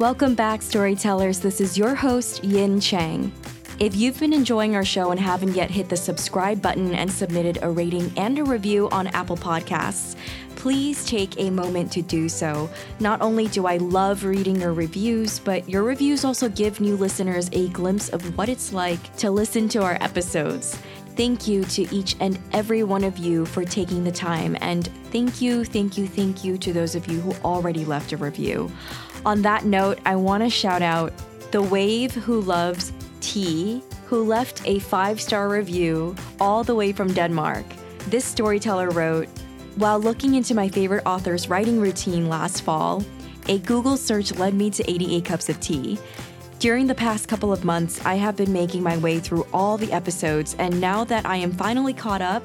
Welcome back, storytellers. This is your host, Yin Chang. If you've been enjoying our show and haven't yet hit the subscribe button and submitted a rating and a review on Apple Podcasts, please take a moment to do so. Not only do I love reading your reviews, but your reviews also give new listeners a glimpse of what it's like to listen to our episodes. Thank you to each and every one of you for taking the time, and thank you, thank you, thank you to those of you who already left a review. On that note, I want to shout out The Wave Who Loves Tea, who left a five star review all the way from Denmark. This storyteller wrote While looking into my favorite author's writing routine last fall, a Google search led me to 88 Cups of Tea. During the past couple of months, I have been making my way through all the episodes, and now that I am finally caught up,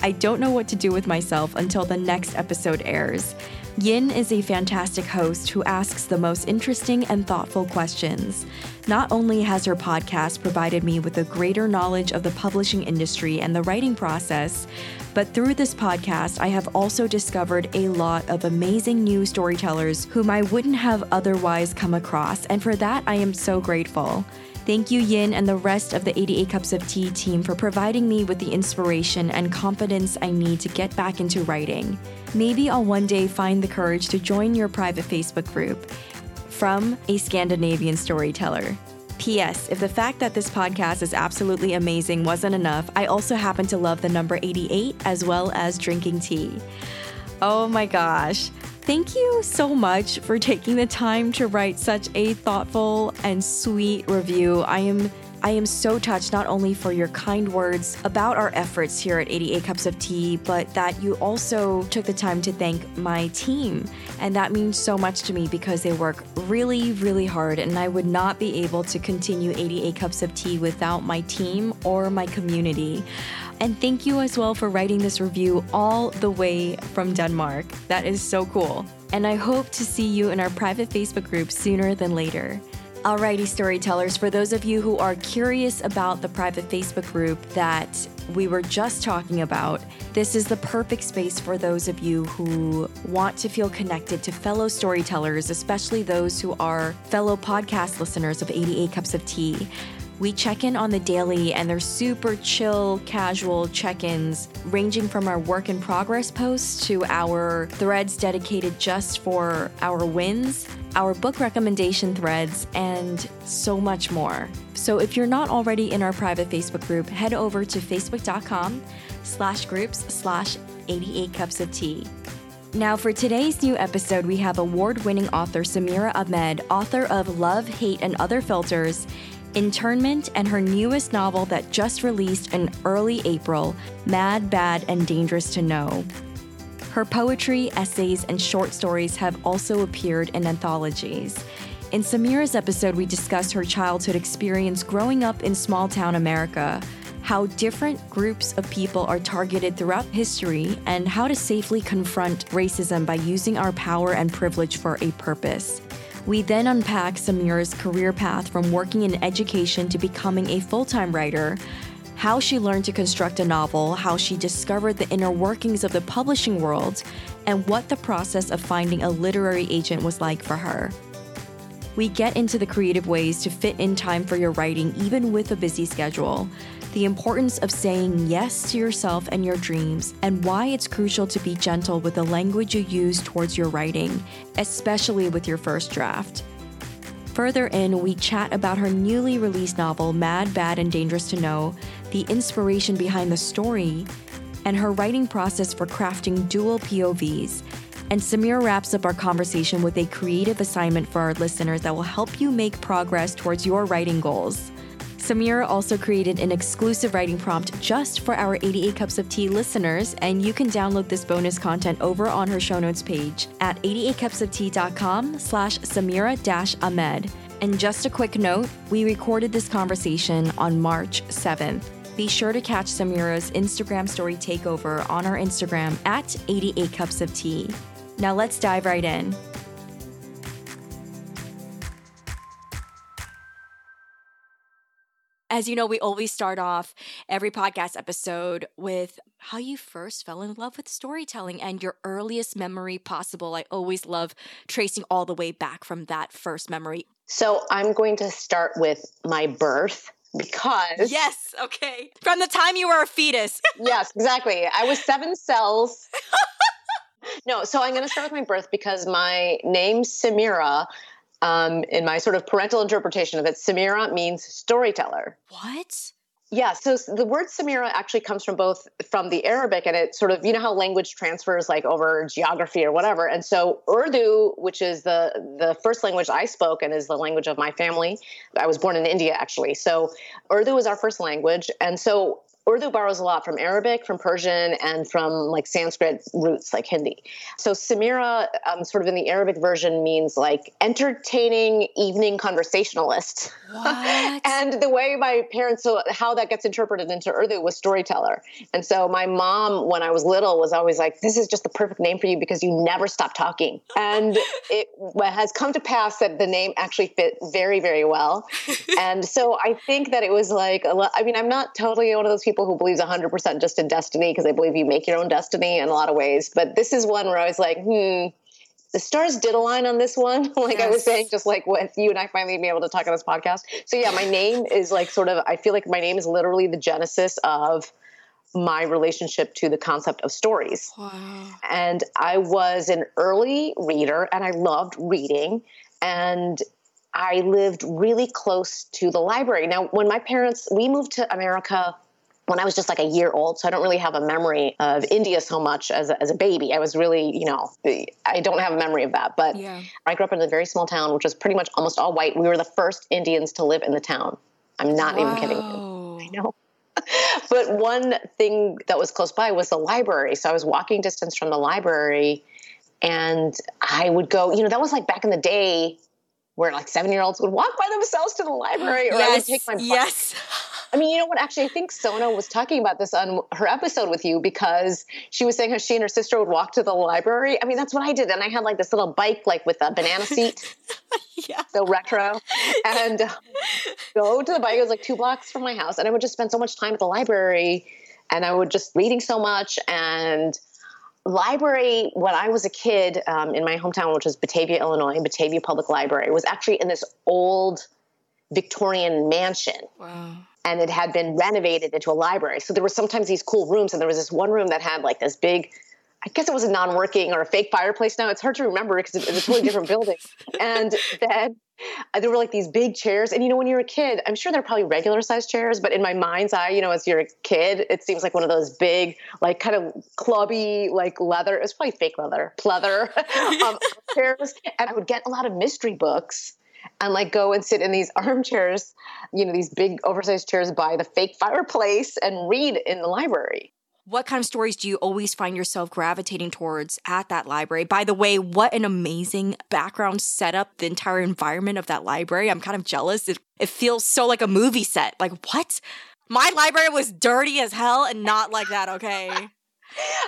I don't know what to do with myself until the next episode airs. Yin is a fantastic host who asks the most interesting and thoughtful questions. Not only has her podcast provided me with a greater knowledge of the publishing industry and the writing process, but through this podcast, I have also discovered a lot of amazing new storytellers whom I wouldn't have otherwise come across, and for that, I am so grateful. Thank you, Yin, and the rest of the 88 Cups of Tea team for providing me with the inspiration and confidence I need to get back into writing. Maybe I'll one day find the courage to join your private Facebook group. From a Scandinavian storyteller. P.S. If the fact that this podcast is absolutely amazing wasn't enough, I also happen to love the number 88 as well as drinking tea. Oh my gosh. Thank you so much for taking the time to write such a thoughtful and sweet review. I am I am so touched not only for your kind words about our efforts here at 88 Cups of Tea, but that you also took the time to thank my team. And that means so much to me because they work really, really hard, and I would not be able to continue 88 Cups of Tea without my team or my community. And thank you as well for writing this review all the way from Denmark. That is so cool. And I hope to see you in our private Facebook group sooner than later. Alrighty, storytellers, for those of you who are curious about the private Facebook group that we were just talking about, this is the perfect space for those of you who want to feel connected to fellow storytellers, especially those who are fellow podcast listeners of 88 Cups of Tea. We check in on the daily, and they're super chill, casual check ins, ranging from our work in progress posts to our threads dedicated just for our wins, our book recommendation threads, and so much more. So if you're not already in our private Facebook group, head over to facebook.com slash groups slash 88 cups of tea. Now, for today's new episode, we have award winning author Samira Ahmed, author of Love, Hate, and Other Filters, Internment, and her newest novel that just released in early April, Mad, Bad, and Dangerous to Know. Her poetry, essays, and short stories have also appeared in anthologies. In Samira's episode, we discussed her childhood experience growing up in small town America, how different groups of people are targeted throughout history, and how to safely confront racism by using our power and privilege for a purpose. We then unpack Samira's career path from working in education to becoming a full time writer, how she learned to construct a novel, how she discovered the inner workings of the publishing world, and what the process of finding a literary agent was like for her. We get into the creative ways to fit in time for your writing, even with a busy schedule the importance of saying yes to yourself and your dreams, and why it's crucial to be gentle with the language you use towards your writing, especially with your first draft. Further in, we chat about her newly released novel, Mad, Bad, and Dangerous to Know, the inspiration behind the story, and her writing process for crafting dual POVs. And Samir wraps up our conversation with a creative assignment for our listeners that will help you make progress towards your writing goals. Samira also created an exclusive writing prompt just for our 88 Cups of Tea listeners, and you can download this bonus content over on her show notes page at 88cupsoftea.com slash Samira-Ahmed. And just a quick note, we recorded this conversation on March 7th. Be sure to catch Samira's Instagram story takeover on our Instagram at 88 Cups of Tea. Now let's dive right in. As you know, we always start off every podcast episode with how you first fell in love with storytelling and your earliest memory possible. I always love tracing all the way back from that first memory. So I'm going to start with my birth because. Yes, okay. From the time you were a fetus. yes, exactly. I was seven cells. no, so I'm going to start with my birth because my name, Samira, um, in my sort of parental interpretation of it, Samira means storyteller. What? Yeah, so the word Samira actually comes from both from the Arabic and it sort of you know how language transfers like over geography or whatever. And so Urdu, which is the the first language I spoke and is the language of my family. I was born in India actually. So Urdu is our first language. And so Urdu borrows a lot from Arabic, from Persian, and from like Sanskrit roots like Hindi. So Samira, um, sort of in the Arabic version, means like entertaining evening conversationalist. and the way my parents, so how that gets interpreted into Urdu was storyteller. And so my mom, when I was little, was always like, "This is just the perfect name for you because you never stop talking." And it has come to pass that the name actually fit very, very well. and so I think that it was like, I mean, I'm not totally one of those people people who believes 100% just in destiny because they believe you make your own destiny in a lot of ways. But this is one where I was like, hmm, the stars did align on this one. like yes. I was saying, just like with you and I finally being able to talk on this podcast. So yeah, my name is like sort of, I feel like my name is literally the genesis of my relationship to the concept of stories. Wow. And I was an early reader and I loved reading. And I lived really close to the library. Now, when my parents, we moved to America when I was just like a year old. So I don't really have a memory of India so much as a, as a baby. I was really, you know, I don't have a memory of that. But yeah. I grew up in a very small town, which was pretty much almost all white. We were the first Indians to live in the town. I'm not Whoa. even kidding you. I know. but one thing that was close by was the library. So I was walking distance from the library and I would go, you know, that was like back in the day where like seven year olds would walk by themselves to the library or yes, I would take my bus. Yes. I mean, you know what? Actually, I think Sona was talking about this on her episode with you because she was saying how she and her sister would walk to the library. I mean, that's what I did. And I had like this little bike, like with a banana seat. yeah. So retro. And go to the bike. It was like two blocks from my house. And I would just spend so much time at the library and I would just reading so much. And library, when I was a kid um, in my hometown, which was Batavia, Illinois, Batavia Public Library, was actually in this old Victorian mansion. Wow and it had been renovated into a library. So there were sometimes these cool rooms, and there was this one room that had like this big. I guess it was a non-working or a fake fireplace. Now it's hard to remember because it's a totally different building. And then uh, there were like these big chairs. And you know, when you're a kid, I'm sure they're probably regular sized chairs, but in my mind's eye, you know, as you're a kid, it seems like one of those big, like kind of clubby, like leather. It was probably fake leather, pleather um, chairs. And I would get a lot of mystery books and like go and sit in these armchairs, you know, these big oversized chairs by the fake fireplace and read in the library. What kind of stories do you always find yourself gravitating towards at that library? By the way, what an amazing background setup, the entire environment of that library. I'm kind of jealous. It, it feels so like a movie set. Like, what? My library was dirty as hell and not like that, okay?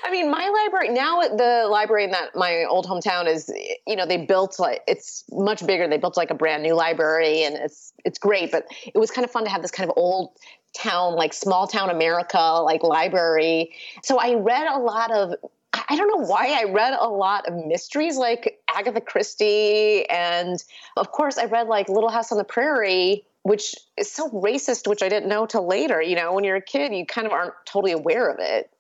I mean, my library now, the library in that my old hometown is, you know, they built like it's much bigger. They built like a brand new library, and it's it's great. But it was kind of fun to have this kind of old town, like small town America, like library. So I read a lot of. I don't know why I read a lot of mysteries like Agatha Christie, and of course I read like Little House on the Prairie which is so racist, which I didn't know till later. You know, when you're a kid, you kind of aren't totally aware of it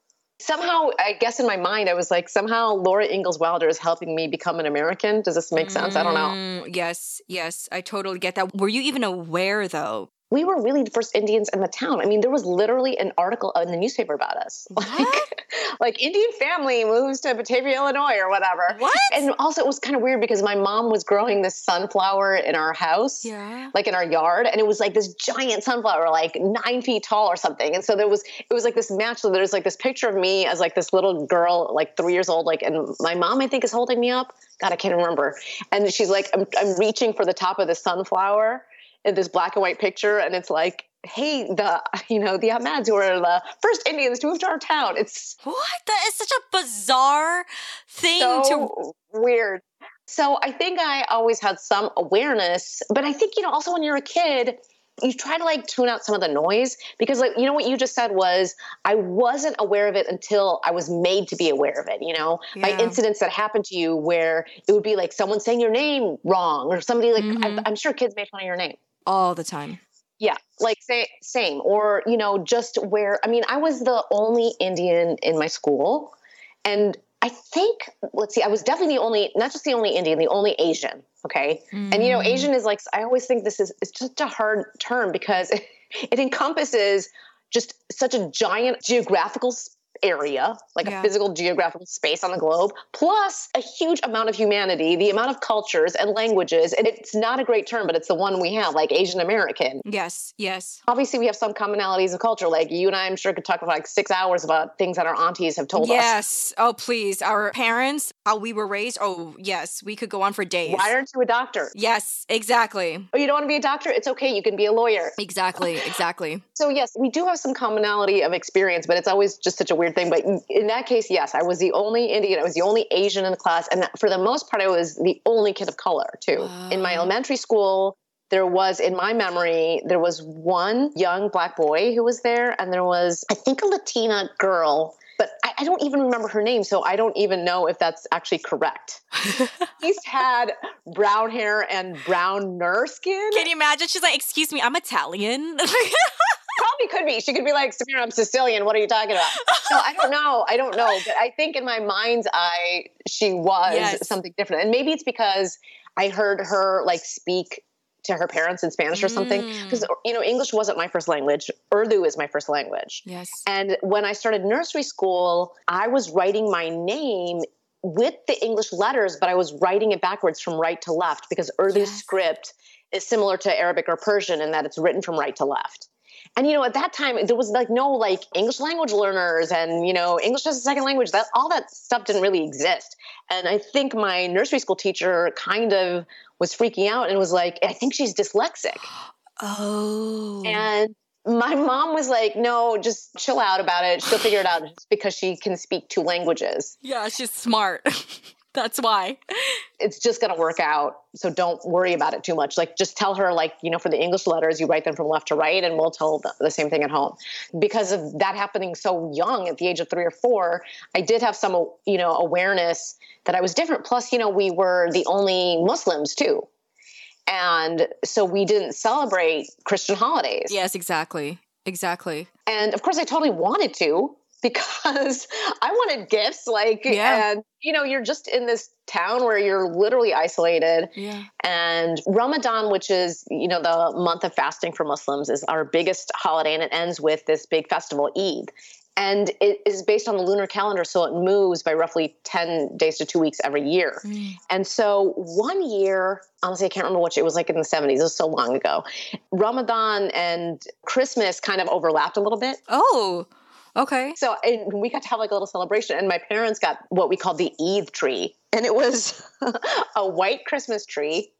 somehow i guess in my mind i was like somehow laura ingalls wilder is helping me become an american. Does this make sense? I don't know. Mm, yes yes i totally get that. Were you even aware though we were really the first Indians in the town. I mean, there was literally an article in the newspaper about us. Like, like Indian family moves to Batavia, Illinois, or whatever. What? And also, it was kind of weird because my mom was growing this sunflower in our house, yeah, like in our yard, and it was like this giant sunflower, like nine feet tall or something. And so there was, it was like this match. So there's like this picture of me as like this little girl, like three years old, like, and my mom, I think, is holding me up. God, I can't remember. And she's like, I'm, I'm reaching for the top of the sunflower this black and white picture, and it's like, hey, the you know the Ahmeds who are the first Indians to move to our town. It's what that is such a bizarre thing so to weird. So I think I always had some awareness, but I think you know also when you're a kid, you try to like tune out some of the noise because like you know what you just said was I wasn't aware of it until I was made to be aware of it, you know, yeah. by incidents that happened to you where it would be like someone saying your name wrong or somebody like mm-hmm. I'm sure kids make fun of your name all the time. Yeah, like say, same. Or, you know, just where, I mean, I was the only Indian in my school. And I think, let's see, I was definitely the only, not just the only Indian, the only Asian. Okay. Mm. And, you know, mm. Asian is like, I always think this is, it's just a hard term because it, it encompasses just such a giant geographical area, like yeah. a physical geographical space on the globe, plus a huge amount of humanity, the amount of cultures and languages. And it's not a great term, but it's the one we have, like Asian American. Yes, yes. Obviously, we have some commonalities of culture. Like you and I, I'm sure could talk for like six hours about things that our aunties have told yes. us. Yes. Oh, please. Our parents, how we were raised. Oh, yes. We could go on for days. Why aren't you a doctor? Yes, exactly. Oh, you don't want to be a doctor? It's okay. You can be a lawyer. Exactly, exactly. so, yes, we do have some commonality of experience, but it's always just such a weird thing. But in that case, yes, I was the only Indian. I was the only Asian in the class. And for the most part, I was the only kid of color, too. In my elementary school, there was, in my memory, there was one young black boy who was there, and there was, I think, a Latina girl but I, I, don't even remember her name, so I don't even know if that's actually correct. She's had brown hair and brown nurse skin. Can you imagine? She's like, "Excuse me, I'm Italian." Probably could be. She could be like, Samira, I'm Sicilian. What are you talking about? No, I don't know. I don't know. But I think in my mind's eye, she was yes. something different. And maybe it's because I heard her like speak to her parents in Spanish or something. Because, mm. you know, English wasn't my first language. Urdu is my first language. Yes. And when I started nursery school, I was writing my name with the English letters, but I was writing it backwards from right to left because Urdu yes. script is similar to Arabic or Persian in that it's written from right to left. And you know, at that time, there was like no like English language learners, and you know, English as a second language. That all that stuff didn't really exist. And I think my nursery school teacher kind of was freaking out and was like, "I think she's dyslexic." Oh. And my mom was like, "No, just chill out about it. She'll figure it out because she can speak two languages." Yeah, she's smart. That's why. It's just going to work out. So don't worry about it too much. Like, just tell her, like, you know, for the English letters, you write them from left to right, and we'll tell the, the, same thing at home. Because of that happening so young at the age of three or four, I did have some, you know, awareness that I was different. Plus, you know, we were the only Muslims too. And so we didn't celebrate Christian holidays. Yes, exactly. Exactly. And of course, I totally wanted to because I wanted gifts. Like, yeah. and you know, you're just in this town where you're literally isolated. Yeah. And Ramadan, which is, you know, the month of fasting for Muslims, is our biggest holiday and it ends with this big festival, Eid. And it is based on the lunar calendar, so it moves by roughly 10 days to two weeks every year. Mm. And so one year, honestly, I can't remember which it was like in the 70s, it was so long ago. Ramadan and Christmas kind of overlapped a little bit. Oh. Okay. So we got to have like a little celebration, and my parents got what we called the Eid tree, and it was a white Christmas tree,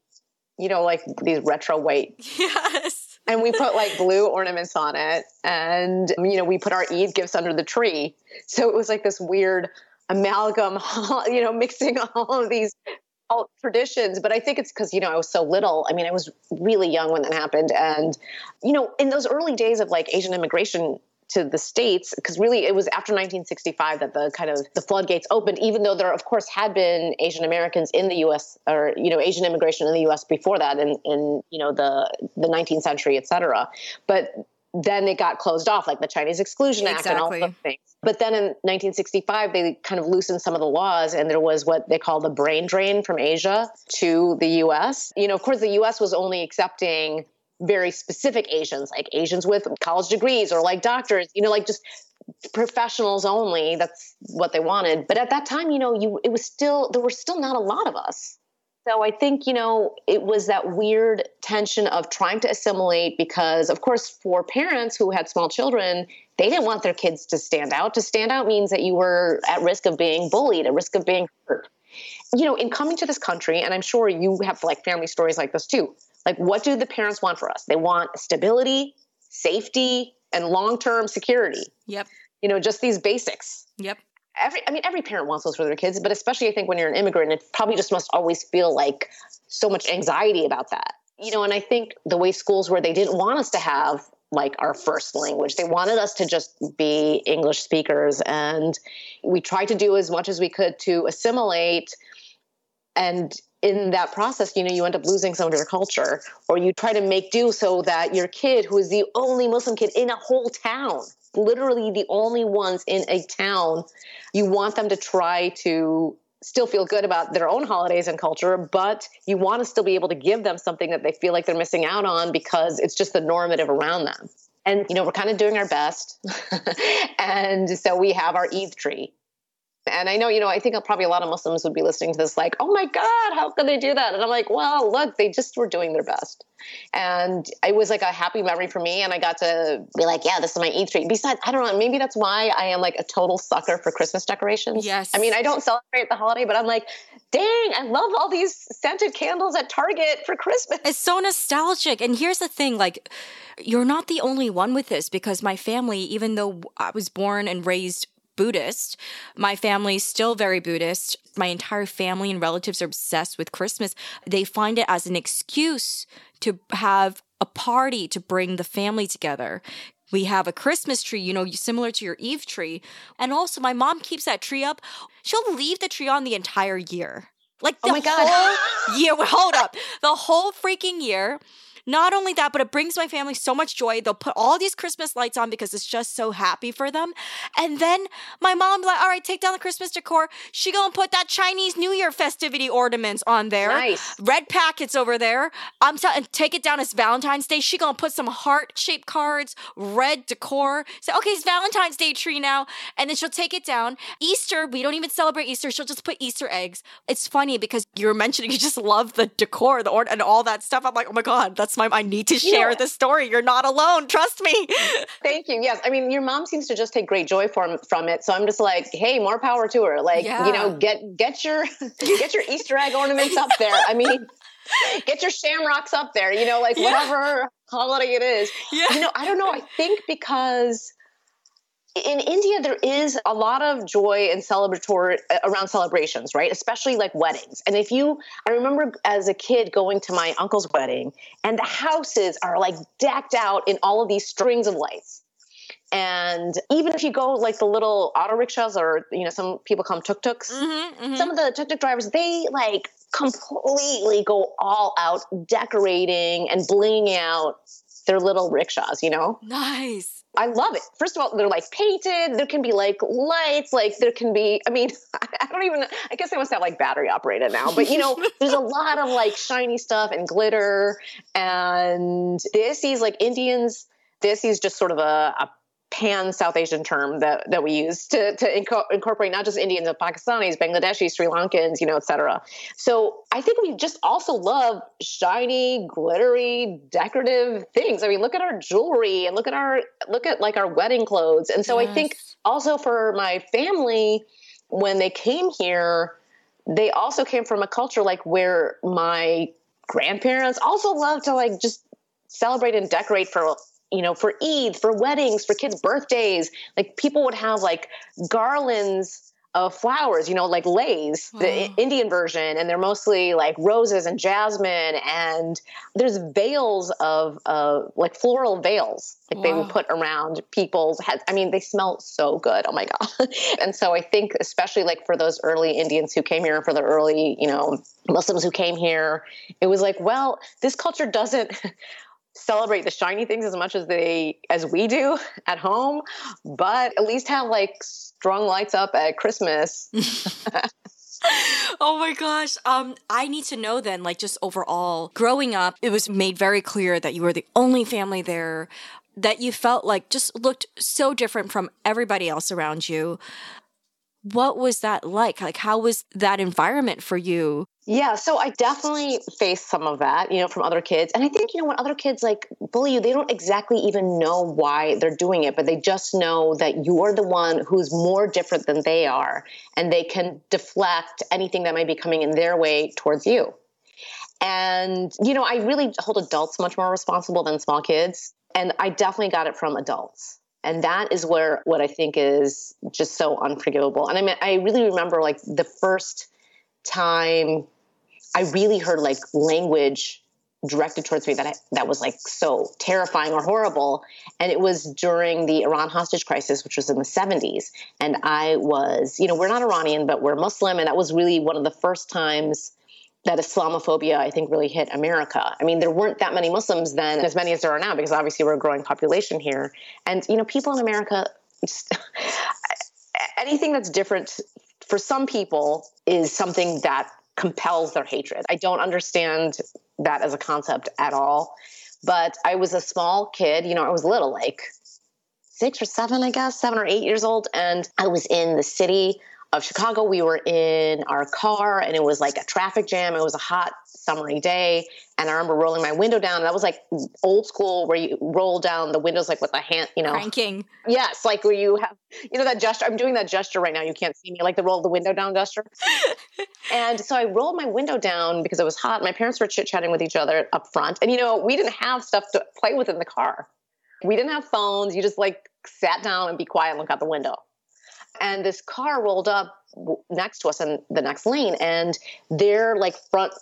you know, like these retro white. Yes. And we put like blue ornaments on it, and you know, we put our Eid gifts under the tree. So it was like this weird amalgam, you know, mixing all of these traditions but i think it's because you know i was so little i mean i was really young when that happened and you know in those early days of like asian immigration to the states because really it was after 1965 that the kind of the floodgates opened even though there of course had been asian americans in the us or you know asian immigration in the us before that in in you know the the 19th century et cetera. But then it got closed off like the chinese exclusion act exactly. and all those things. But then in 1965 they kind of loosened some of the laws and there was what they call the brain drain from asia to the us you know of course the us was only accepting very specific Asians, like Asians with college degrees or like doctors, you know, like just professionals only. That's what they wanted. But at that time, you know, you it was still there were still not a lot of us. So I think, you know, it was that weird tension of trying to assimilate because of course for parents who had small children, they didn't want their kids to stand out. To stand out means that you were at risk of being bullied, at risk of being hurt. You know, in coming to this country, and I'm sure you have like family stories like this too like, what do the parents want for us? They want stability, safety, and long term security. Yep. You know, just these basics. Yep. Every, I mean, every parent wants those for their kids, but especially I think when you're an immigrant, it probably just must always feel like so much anxiety about that. You know, and I think the way schools were, they didn't want us to have like our first language. They wanted us to just be English speakers. And we tried to do as much as we could to assimilate. And in that process, you know, you end up losing some of your culture, or you try to make do so that your kid, who is the only Muslim kid in a whole town, literally the only ones in a town, you want them to try to still feel good about their own holidays and culture, but you want to still be able to give them something that they feel like they're missing out on because it's just the normative around them. And, you know, we're kind of doing our best. and so we have our Eid tree. And I know, you know, I think probably a lot of Muslims would be listening to this like, oh my God, how could they do that? And I'm like, well, look, they just were doing their best. And it was like a happy memory for me. And I got to be like, yeah, this is my Eid tree. Besides, I don't know, maybe that's why I am like a total sucker for Christmas decorations. Yes. I mean, I don't celebrate the holiday, but I'm like, dang, I love all these scented candles at Target for Christmas. It's so nostalgic. And here's the thing like, you're not the only one with this because my family, even though I was born and raised Buddhist. My family's still very Buddhist. My entire family and relatives are obsessed with Christmas. They find it as an excuse to have a party to bring the family together. We have a Christmas tree, you know, similar to your Eid tree. And also, my mom keeps that tree up. She'll leave the tree on the entire year. Like oh the oh my God. whole year. Hold up. The whole freaking year. Not only that, but it brings my family so much joy. They'll put all these Christmas lights on because it's just so happy for them. And then my mom like, all right, take down the Christmas decor. She gonna put that Chinese New Year festivity ornaments on there. Nice. Red packets over there. I'm telling take it down as Valentine's Day. She gonna put some heart-shaped cards, red decor. Say, okay, it's Valentine's Day tree now. And then she'll take it down. Easter, we don't even celebrate Easter. She'll just put Easter eggs. It's funny because you were mentioning you just love the decor, the ort and all that stuff. I'm like, oh my God, that's my I need to share yeah. the story. You're not alone. Trust me. Thank you. Yes. I mean, your mom seems to just take great joy from from it. So I'm just like, hey, more power to her. Like, yeah. you know, get get your get your Easter egg ornaments up there. I mean, get your shamrocks up there, you know, like yeah. whatever holiday it is. Yeah. You know, I don't know. I think because in India, there is a lot of joy and celebratory uh, around celebrations, right? Especially like weddings. And if you, I remember as a kid going to my uncle's wedding, and the houses are like decked out in all of these strings of lights. And even if you go like the little auto rickshaws, or you know, some people call them tuk tuks. Mm-hmm, mm-hmm. Some of the tuk tuk drivers, they like completely go all out decorating and blinging out their little rickshaws. You know, nice I love it. First of all, they're like painted. There can be like lights. Like there can be. I mean, I don't even. I guess they must have like battery operated now. But you know, there's a lot of like shiny stuff and glitter. And this is like Indians. This is just sort of a, a pan South Asian term that, that we use to, to inco- incorporate not just Indians, but Pakistanis, Bangladeshis, Sri Lankans, you know, et cetera. So I think we just also love shiny, glittery, decorative things. I mean, look at our jewelry and look at our, look at like our wedding clothes. And so yes. I think also for my family, when they came here, they also came from a culture like where my grandparents also love to like just celebrate and decorate for you know, for Eid, for weddings, for kids' birthdays. Like people would have like garlands of flowers, you know, like leis, wow. the Indian version, and they're mostly like roses and jasmine, and there's veils of uh, like floral veils, like wow. they would put around people's heads. I mean, they smell so good. Oh my god! and so I think, especially like for those early Indians who came here, for the early, you know, Muslims who came here, it was like, well, this culture doesn't celebrate the shiny things as much as they as we do at home but at least have like strong lights up at christmas. Oh my gosh. Um i need to know then like just overall growing up it was made very clear that you were the only family there that you felt like just looked so different from everybody else around you what was that like like how was that environment for you yeah, so I definitely faced some of that, you know, from other kids. And I think, you know, when other kids like bully you, they don't exactly even know why they're doing it, but they just know that you're the one who's more different than they are. And they can deflect anything that might be coming in their way towards you. And, you know, I really hold adults much more responsible than small kids. And I definitely got it from adults. And that is where what I think is just so unforgivable. And I mean, I really remember like the first time I really heard like language directed towards me that I, that was like so terrifying or horrible. And it was during the Iran hostage crisis, which was in the 70s. And I was, you know, we're not Iranian, but we're Muslim. And that was really one of the first times that Islamophobia, I think, really hit America. I mean, there weren't that many Muslims then, as many as there are now, because obviously we're a growing population here. And, you know, people in America, anything that's different for some people is something that compels their hatred. I don't understand that as a concept at all. But I was a small kid, you know, I was little, like six or seven, I guess, seven or eight years old. And I was in the city of Chicago. We were in our car and it was like a traffic jam. It was a hot summery day. And I remember rolling my window down. And That was like old school where you roll down the windows like with a hand, you know. Cranking. Yes, like where you have, you know, that gesture. I'm doing that gesture right now. You can't see me, like the roll the window down gesture. and so I rolled my window down because it was hot. My parents were chit chatting with each other up front. And, you know, we didn't have stuff to play with in the car. We didn't have phones. You just like sat down and be quiet and look out the window and this car rolled up next to us in the next lane and their like front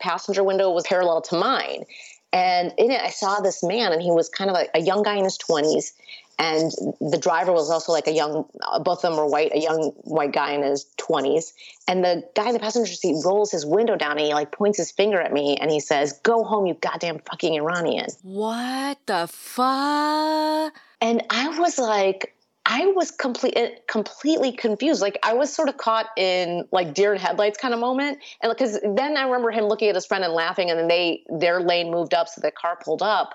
passenger window was parallel to mine. And in it i saw this man and he was kind of a, a young guy in his 20s and the driver was also like a young uh, both of them were white a young white guy in his 20s and the guy in the passenger seat rolls his window down and he like points his finger at me and he says go home you goddamn fucking iranian. What the fuck? And i was like I was complete, eh, completely confused. Like I was sort of caught in like deer in headlights kind of moment. And because then I remember him looking at his friend and laughing, and then they their lane moved up, so the car pulled up,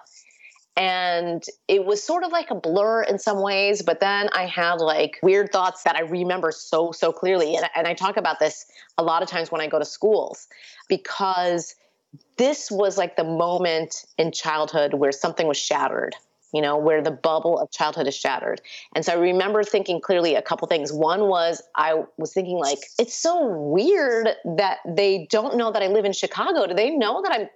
and it was sort of like a blur in some ways. But then I had like weird thoughts that I remember so so clearly, and, and I talk about this a lot of times when I go to schools because this was like the moment in childhood where something was shattered you know, where the bubble of childhood is shattered. And so I remember thinking clearly a couple things. One was I was thinking, like, it's so weird that they don't know that I live in Chicago. Do they know that I'm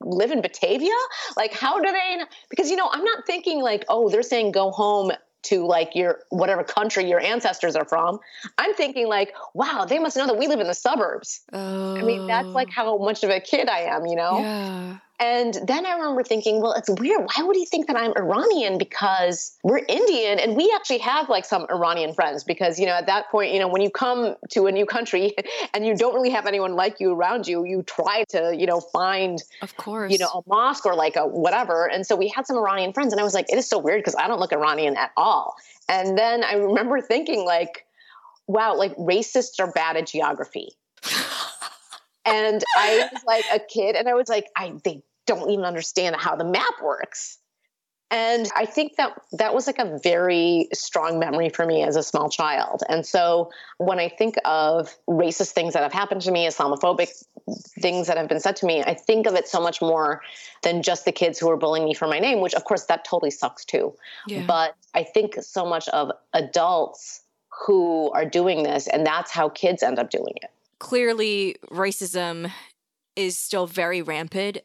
live in Batavia? Like, how do they? Know? Because, you know, I'm not thinking like, oh, they're saying go home to like your whatever country your ancestors are from. I'm thinking like, wow, they must know that we live in the suburbs. Oh. I mean, that's like oh. how much of a kid I am, you know? Yeah. And then I remember thinking, well, it's weird. Why would he think that I'm Iranian? Because we're Indian and we actually have like some Iranian friends. Because, you know, at that point, you know, when you come to a new country and you don't really have anyone like you around you, you try to, you know, find, of course, you know, a mosque or like a whatever. And so we had some Iranian friends and I was like, it is so weird because I don't look Iranian at all. And then I remember thinking, like, wow, like racists are bad at geography. and I was like a kid, and I was like, I they don't even understand how the map works. And I think that that was like a very strong memory for me as a small child. And so when I think of racist things that have happened to me, Islamophobic things that have been said to me, I think of it so much more than just the kids who are bullying me for my name, which of course that totally sucks too. Yeah. But I think so much of adults who are doing this, and that's how kids end up doing it. Clearly, racism is still very rampant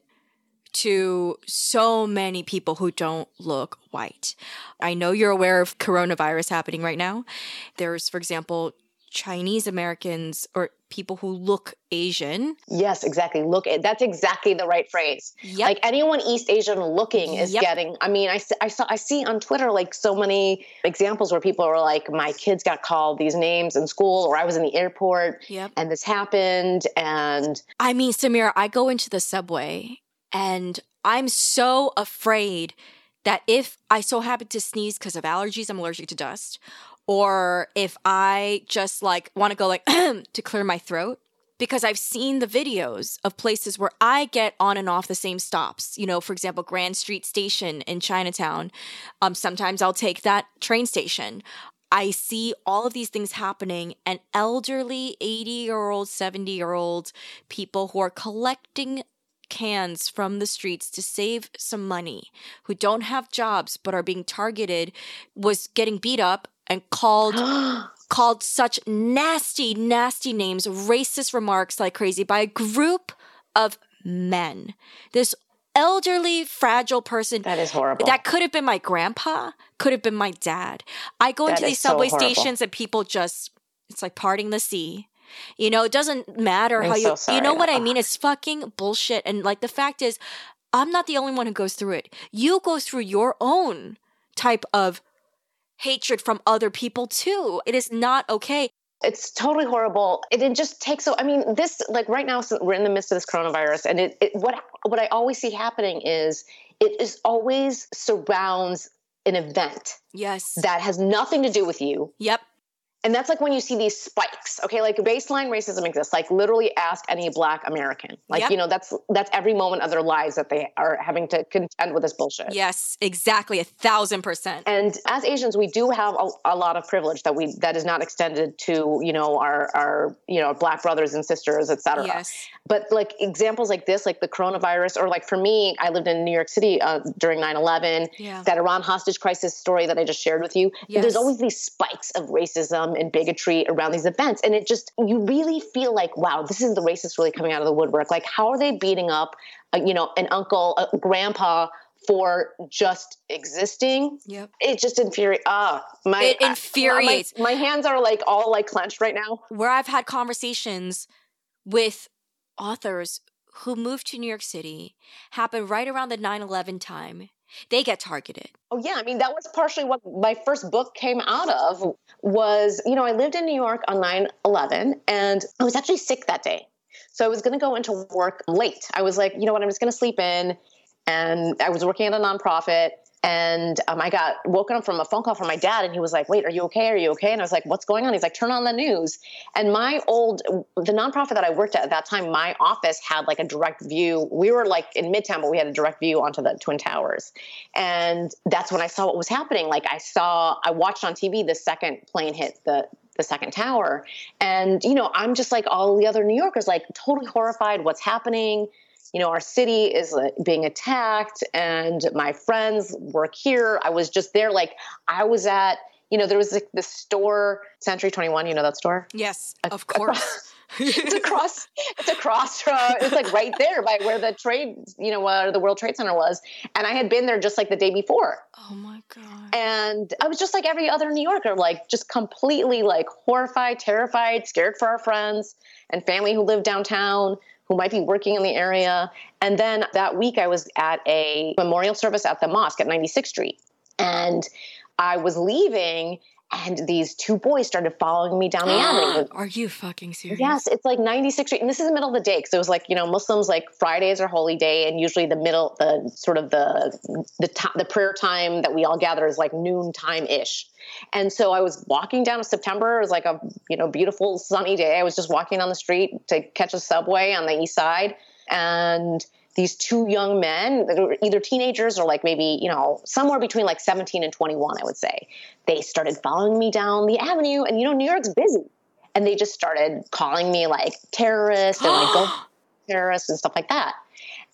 to so many people who don't look white. I know you're aware of coronavirus happening right now. There's, for example, Chinese Americans or people who look Asian. Yes, exactly. Look, eh, that's exactly the right phrase. Yep. Like anyone East Asian looking is yep. getting. I mean, I, I saw I see on Twitter like so many examples where people are like, my kids got called these names in school, or I was in the airport, yep. and this happened, and I mean, Samira, I go into the subway and I'm so afraid that if I so happen to sneeze because of allergies, I'm allergic to dust, or if I just like want to go like to clear my throat, because I've seen the videos of places where I get on and off the same stops. You know, for example, Grand Street Station in Chinatown. Um, sometimes I'll take that train station. I see all of these things happening, and elderly 80 year old, 70 year old people who are collecting cans from the streets to save some money, who don't have jobs but are being targeted, was getting beat up and called called such nasty, nasty names, racist remarks like crazy by a group of men. This elderly, fragile person. That is horrible. That could have been my grandpa, could have been my dad. I go that into these subway stations and people just, it's like parting the sea. You know, it doesn't matter I'm how you, so you know what I mean? It's fucking bullshit. And like the fact is, I'm not the only one who goes through it. You go through your own type of hatred from other people too. It is not okay. It's totally horrible. It, it just takes so. I mean, this like right now we're in the midst of this coronavirus, and it, it what what I always see happening is it is always surrounds an event. Yes. That has nothing to do with you. Yep. And that's like when you see these spikes. Okay, like baseline racism exists. Like literally ask any black American. Like, yep. you know, that's that's every moment of their lives that they are having to contend with this bullshit. Yes, exactly. A thousand percent. And as Asians, we do have a, a lot of privilege that we that is not extended to, you know, our our, you know, black brothers and sisters, et cetera. Yes. But like examples like this, like the coronavirus, or like for me, I lived in New York City uh, during 9-11, yeah. that Iran hostage crisis story that I just shared with you. Yes. There's always these spikes of racism and bigotry around these events. And it just, you really feel like, wow, this is the racist really coming out of the woodwork. Like, how are they beating up, uh, you know, an uncle, a grandpa for just existing? Yep. It just infuriates. Ah, my it infuriates. my, my hands are like all like clenched right now. Where I've had conversations with authors who moved to New York City happened right around the 9/11 time they get targeted. Oh yeah, I mean that was partially what my first book came out of was, you know, I lived in New York on 9/11 and I was actually sick that day. So I was going to go into work late. I was like, you know what, I'm just going to sleep in and I was working at a nonprofit and um, I got woken up from a phone call from my dad, and he was like, "Wait, are you okay? Are you okay?" And I was like, "What's going on?" He's like, "Turn on the news." And my old, the nonprofit that I worked at at that time, my office had like a direct view. We were like in Midtown, but we had a direct view onto the Twin Towers. And that's when I saw what was happening. Like I saw, I watched on TV the second plane hit the the second tower, and you know, I'm just like all the other New Yorkers, like totally horrified. What's happening? You know, our city is being attacked and my friends work here. I was just there. Like I was at, you know, there was like this store, Century 21, you know that store? Yes, of course. it's across it's across from it's like right there by where the trade you know where the world trade center was and i had been there just like the day before oh my god and i was just like every other new yorker like just completely like horrified terrified scared for our friends and family who live downtown who might be working in the area. And then that week, I was at a memorial service at the mosque at 96th Street. And I was leaving, and these two boys started following me down the avenue. Are you fucking serious? Yes, it's like 96th Street, and this is the middle of the day because it was like you know Muslims like Fridays are holy day, and usually the middle, the sort of the the t- the prayer time that we all gather is like noon time ish. And so I was walking down a September. It was like a you know beautiful sunny day. I was just walking on the street to catch a subway on the east side, and these two young men that were either teenagers or like maybe you know somewhere between like 17 and 21 i would say. They started following me down the avenue and you know new york's busy. And they just started calling me like terrorist and like go terrorist and stuff like that.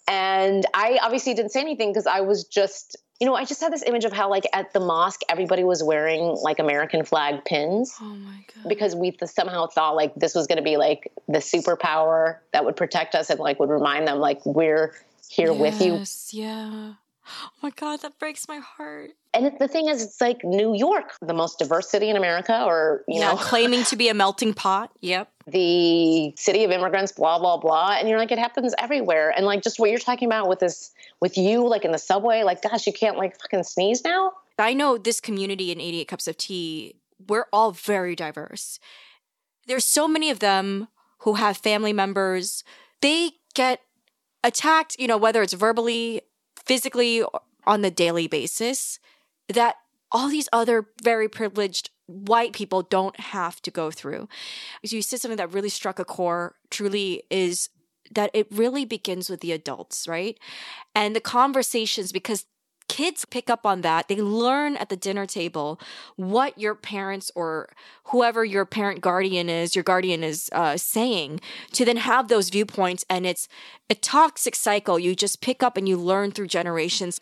And i obviously didn't say anything because i was just you know, I just had this image of how, like, at the mosque, everybody was wearing like American flag pins. Oh my god! Because we somehow thought like this was going to be like the superpower that would protect us and like would remind them like we're here yes, with you. Yeah. Oh my god, that breaks my heart. And the thing is, it's like New York, the most diverse city in America, or you yeah, know, claiming to be a melting pot. Yep. The city of immigrants, blah blah blah, and you're like, it happens everywhere. And like just what you're talking about with this, with you, like in the subway, like gosh, you can't like fucking sneeze now. I know this community in 88 Cups of Tea. We're all very diverse. There's so many of them who have family members. They get attacked, you know, whether it's verbally, physically, on the daily basis that all these other very privileged white people don't have to go through. So you said something that really struck a core truly is that it really begins with the adults, right? And the conversations, because kids pick up on that. They learn at the dinner table what your parents or whoever your parent guardian is, your guardian is uh, saying to then have those viewpoints. And it's a toxic cycle. You just pick up and you learn through generations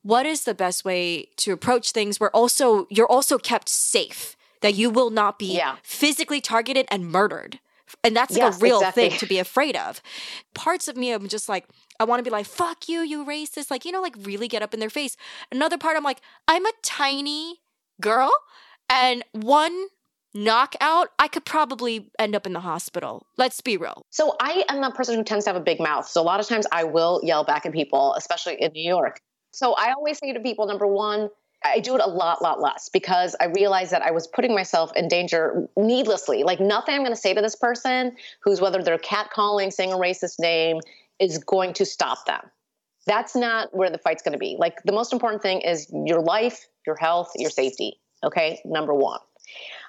what is the best way to approach things where also you're also kept safe that you will not be yeah. physically targeted and murdered and that's yes, like a real exactly. thing to be afraid of parts of me i'm just like i want to be like fuck you you racist like you know like really get up in their face another part i'm like i'm a tiny girl and one knockout, I could probably end up in the hospital. Let's be real. So I am a person who tends to have a big mouth. So a lot of times I will yell back at people, especially in New York. So I always say to people, number one, I do it a lot, lot less because I realized that I was putting myself in danger needlessly. Like nothing I'm going to say to this person who's whether they're catcalling, saying a racist name, is going to stop them. That's not where the fight's going to be. Like the most important thing is your life, your health, your safety. Okay, number one.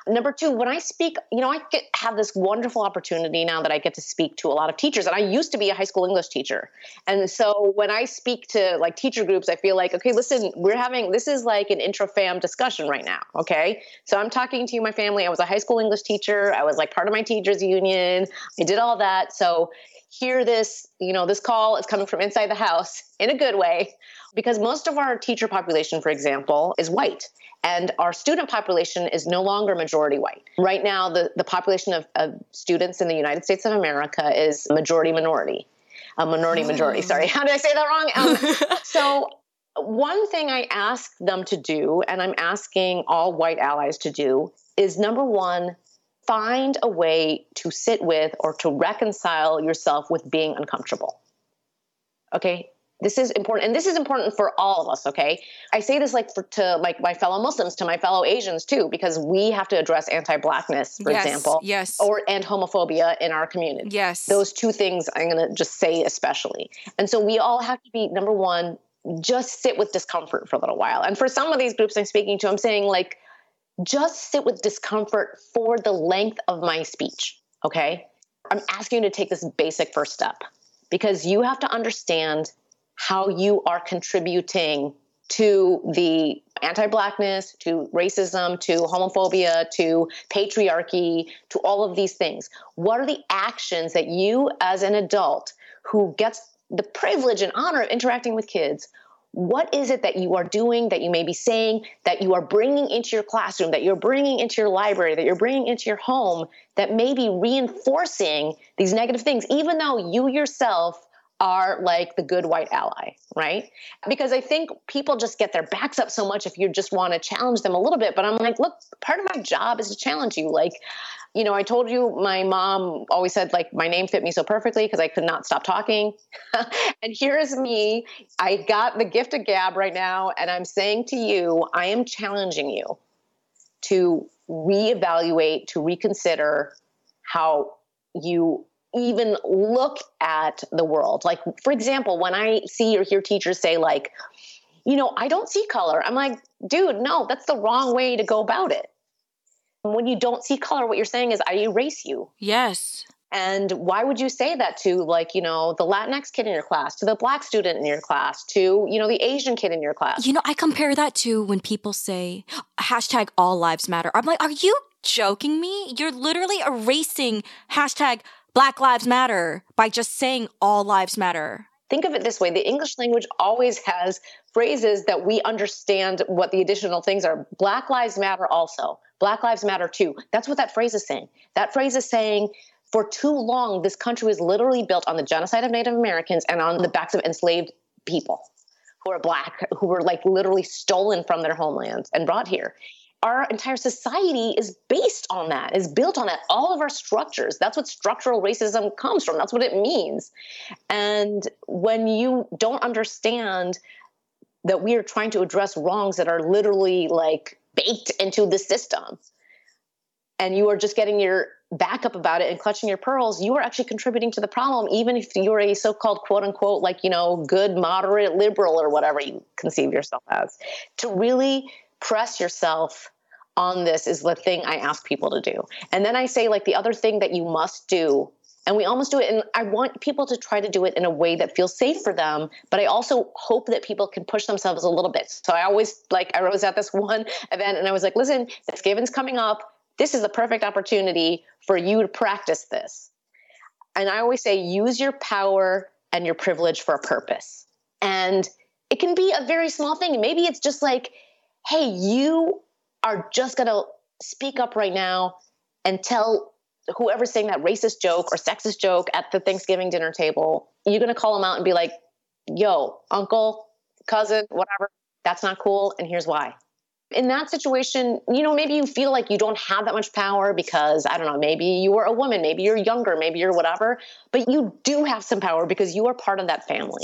Number two, when I speak, you know, I get have this wonderful opportunity now that I get to speak to a lot of teachers. And I used to be a high school English teacher. And so when I speak to like teacher groups, I feel like, okay, listen, we're having this is like an intra-fam discussion right now. Okay. So I'm talking to you, my family. I was a high school English teacher. I was like part of my teachers union. I did all that. So hear this, you know, this call is coming from inside the house in a good way because most of our teacher population, for example, is white. And our student population is no longer majority white. Right now, the, the population of, of students in the United States of America is majority minority. A minority majority, oh. sorry. How did I say that wrong? Um, so, one thing I ask them to do, and I'm asking all white allies to do, is number one, find a way to sit with or to reconcile yourself with being uncomfortable. Okay, this is important and this is important for all of us okay? I say this like for, to like my fellow muslims to my fellow asians too because we have to address anti-blackness for yes, example yes. or and homophobia in our community. Yes. Those two things i'm going to just say especially. And so we all have to be number one just sit with discomfort for a little while. And for some of these groups i'm speaking to i'm saying like just sit with discomfort for the length of my speech okay i'm asking you to take this basic first step because you have to understand how you are contributing to the anti blackness, to racism, to homophobia, to patriarchy, to all of these things. What are the actions that you, as an adult who gets the privilege and honor of interacting with kids, what is it that you are doing, that you may be saying, that you are bringing into your classroom, that you're bringing into your library, that you're bringing into your home, that may be reinforcing these negative things, even though you yourself are like the good white ally, right? Because I think people just get their backs up so much if you just want to challenge them a little bit. But I'm like, look, part of my job is to challenge you. Like, you know, I told you my mom always said like my name fit me so perfectly because I could not stop talking. and here's me. I got the gift of gab right now, and I'm saying to you, I am challenging you to reevaluate, to reconsider how you even look at the world. Like, for example, when I see or hear teachers say, like, you know, I don't see color, I'm like, dude, no, that's the wrong way to go about it. When you don't see color, what you're saying is, I erase you. Yes. And why would you say that to, like, you know, the Latinx kid in your class, to the black student in your class, to, you know, the Asian kid in your class? You know, I compare that to when people say hashtag all lives matter. I'm like, are you joking me? You're literally erasing hashtag Black Lives Matter by just saying all lives matter. Think of it this way the English language always has phrases that we understand what the additional things are. Black Lives Matter also. Black Lives Matter too. That's what that phrase is saying. That phrase is saying for too long, this country was literally built on the genocide of Native Americans and on the backs of enslaved people who are black, who were like literally stolen from their homelands and brought here our entire society is based on that, is built on that. All of our structures, that's what structural racism comes from. That's what it means. And when you don't understand that we are trying to address wrongs that are literally like baked into the system, and you are just getting your back up about it and clutching your pearls, you are actually contributing to the problem, even if you're a so called quote unquote, like, you know, good, moderate, liberal, or whatever you conceive yourself as. To really press yourself on this is the thing I ask people to do. And then I say, like, the other thing that you must do, and we almost do it, and I want people to try to do it in a way that feels safe for them, but I also hope that people can push themselves a little bit. So I always, like, I was at this one event and I was like, listen, Thanksgiving's coming up. This is the perfect opportunity for you to practice this. And I always say, use your power and your privilege for a purpose. And it can be a very small thing. Maybe it's just like, hey, you are just going to speak up right now and tell whoever's saying that racist joke or sexist joke at the Thanksgiving dinner table, you're going to call them out and be like, yo, uncle, cousin, whatever, that's not cool. And here's why. in that situation, you know, maybe you feel like you don't have that much power because, I don't know, maybe you are a woman, maybe you're younger, maybe you're whatever, but you do have some power because you are part of that family.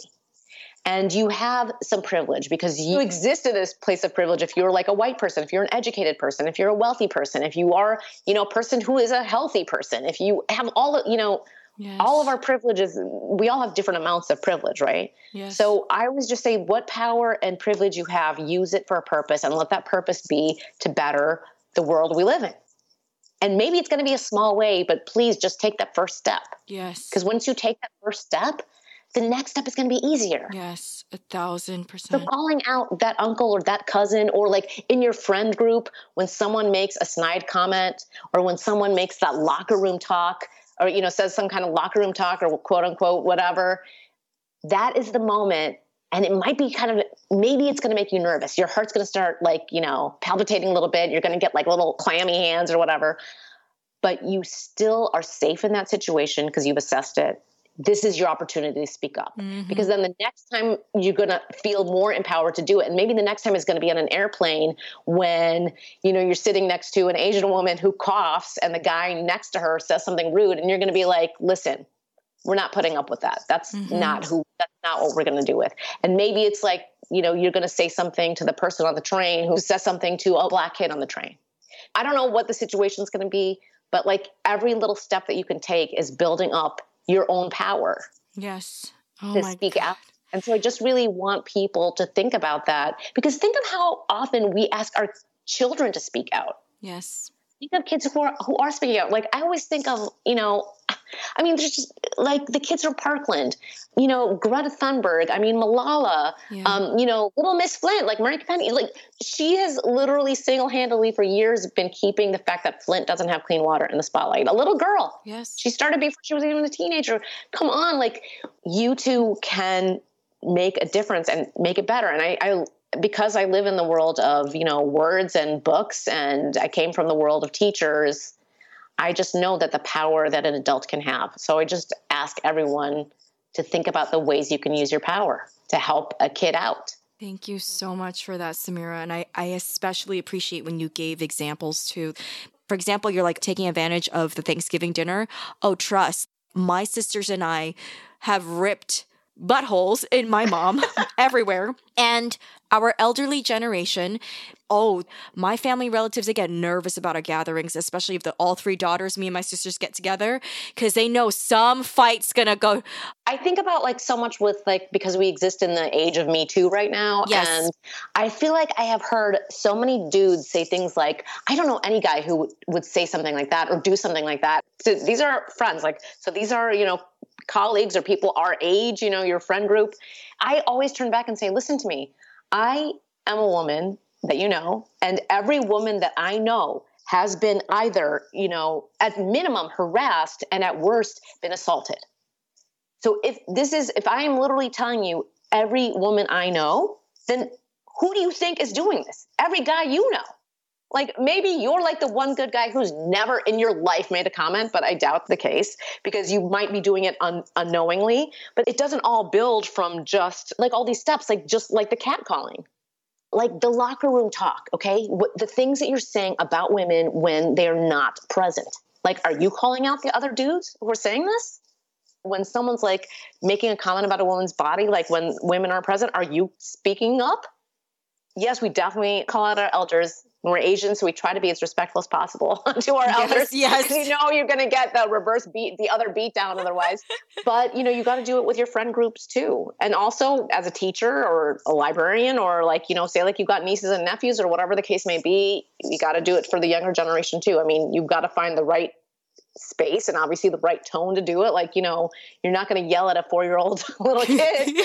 And you have some privilege because you exist in this place of privilege if you're like a white person, if you're an educated person, if you're a wealthy person, if you are, you know, a person who is a healthy person, if you have all, you know, Yes. All of our privileges, we all have different amounts of privilege, right? Yes. So I always just say, what power and privilege you have, use it for a purpose and let that purpose be to better the world we live in. And maybe it's going to be a small way, but please just take that first step. Yes. Because once you take that first step, the next step is going to be easier. Yes, a thousand percent. So calling out that uncle or that cousin, or like in your friend group, when someone makes a snide comment, or when someone makes that locker room talk, or you know says some kind of locker room talk or quote unquote whatever that is the moment and it might be kind of maybe it's going to make you nervous your heart's going to start like you know palpitating a little bit you're going to get like little clammy hands or whatever but you still are safe in that situation because you've assessed it this is your opportunity to speak up. Mm-hmm. because then the next time you're going to feel more empowered to do it. And maybe the next time is going to be on an airplane when you know you're sitting next to an asian woman who coughs and the guy next to her says something rude and you're going to be like listen we're not putting up with that. That's mm-hmm. not who that's not what we're going to do with. And maybe it's like you know you're going to say something to the person on the train who says something to a black kid on the train. I don't know what the situation's going to be but like every little step that you can take is building up your own power. Yes. Oh to speak God. out. And so I just really want people to think about that because think of how often we ask our children to speak out. Yes think of kids who are who are speaking out. Like I always think of, you know, I mean, there's just like the kids from Parkland, you know, Greta Thunberg. I mean, Malala, yeah. um, you know, Little Miss Flint, like Mari Copeny. Like she has literally single handedly for years been keeping the fact that Flint doesn't have clean water in the spotlight. A little girl. Yes. She started before she was even a teenager. Come on, like you two can make a difference and make it better. And I, I because I live in the world of, you know, words and books and I came from the world of teachers, I just know that the power that an adult can have. So I just ask everyone to think about the ways you can use your power to help a kid out. Thank you so much for that, Samira. And I, I especially appreciate when you gave examples to, for example, you're like taking advantage of the Thanksgiving dinner. Oh, trust, my sisters and I have ripped buttholes in my mom everywhere. And our elderly generation, oh, my family relatives, they get nervous about our gatherings, especially if the all three daughters, me and my sisters get together, because they know some fight's gonna go. I think about like so much with like because we exist in the age of Me Too right now. Yes. And I feel like I have heard so many dudes say things like, I don't know any guy who would say something like that or do something like that. So these are friends, like, so these are, you know, colleagues or people our age, you know, your friend group. I always turn back and say, listen to me. I am a woman that you know, and every woman that I know has been either, you know, at minimum harassed and at worst been assaulted. So if this is, if I am literally telling you every woman I know, then who do you think is doing this? Every guy you know. Like maybe you're like the one good guy who's never in your life made a comment, but I doubt the case because you might be doing it un- unknowingly. But it doesn't all build from just like all these steps, like just like the cat calling, like the locker room talk. Okay, what, the things that you're saying about women when they're not present. Like, are you calling out the other dudes who are saying this? When someone's like making a comment about a woman's body, like when women are present, are you speaking up? Yes, we definitely call out our elders we're Asian, so we try to be as respectful as possible to our yes, elders. Yes, you know you're going to get the reverse beat, the other beat down otherwise. but you know you got to do it with your friend groups too, and also as a teacher or a librarian or like you know say like you've got nieces and nephews or whatever the case may be. You got to do it for the younger generation too. I mean, you've got to find the right space and obviously the right tone to do it. Like you know you're not going to yell at a four year old little kid.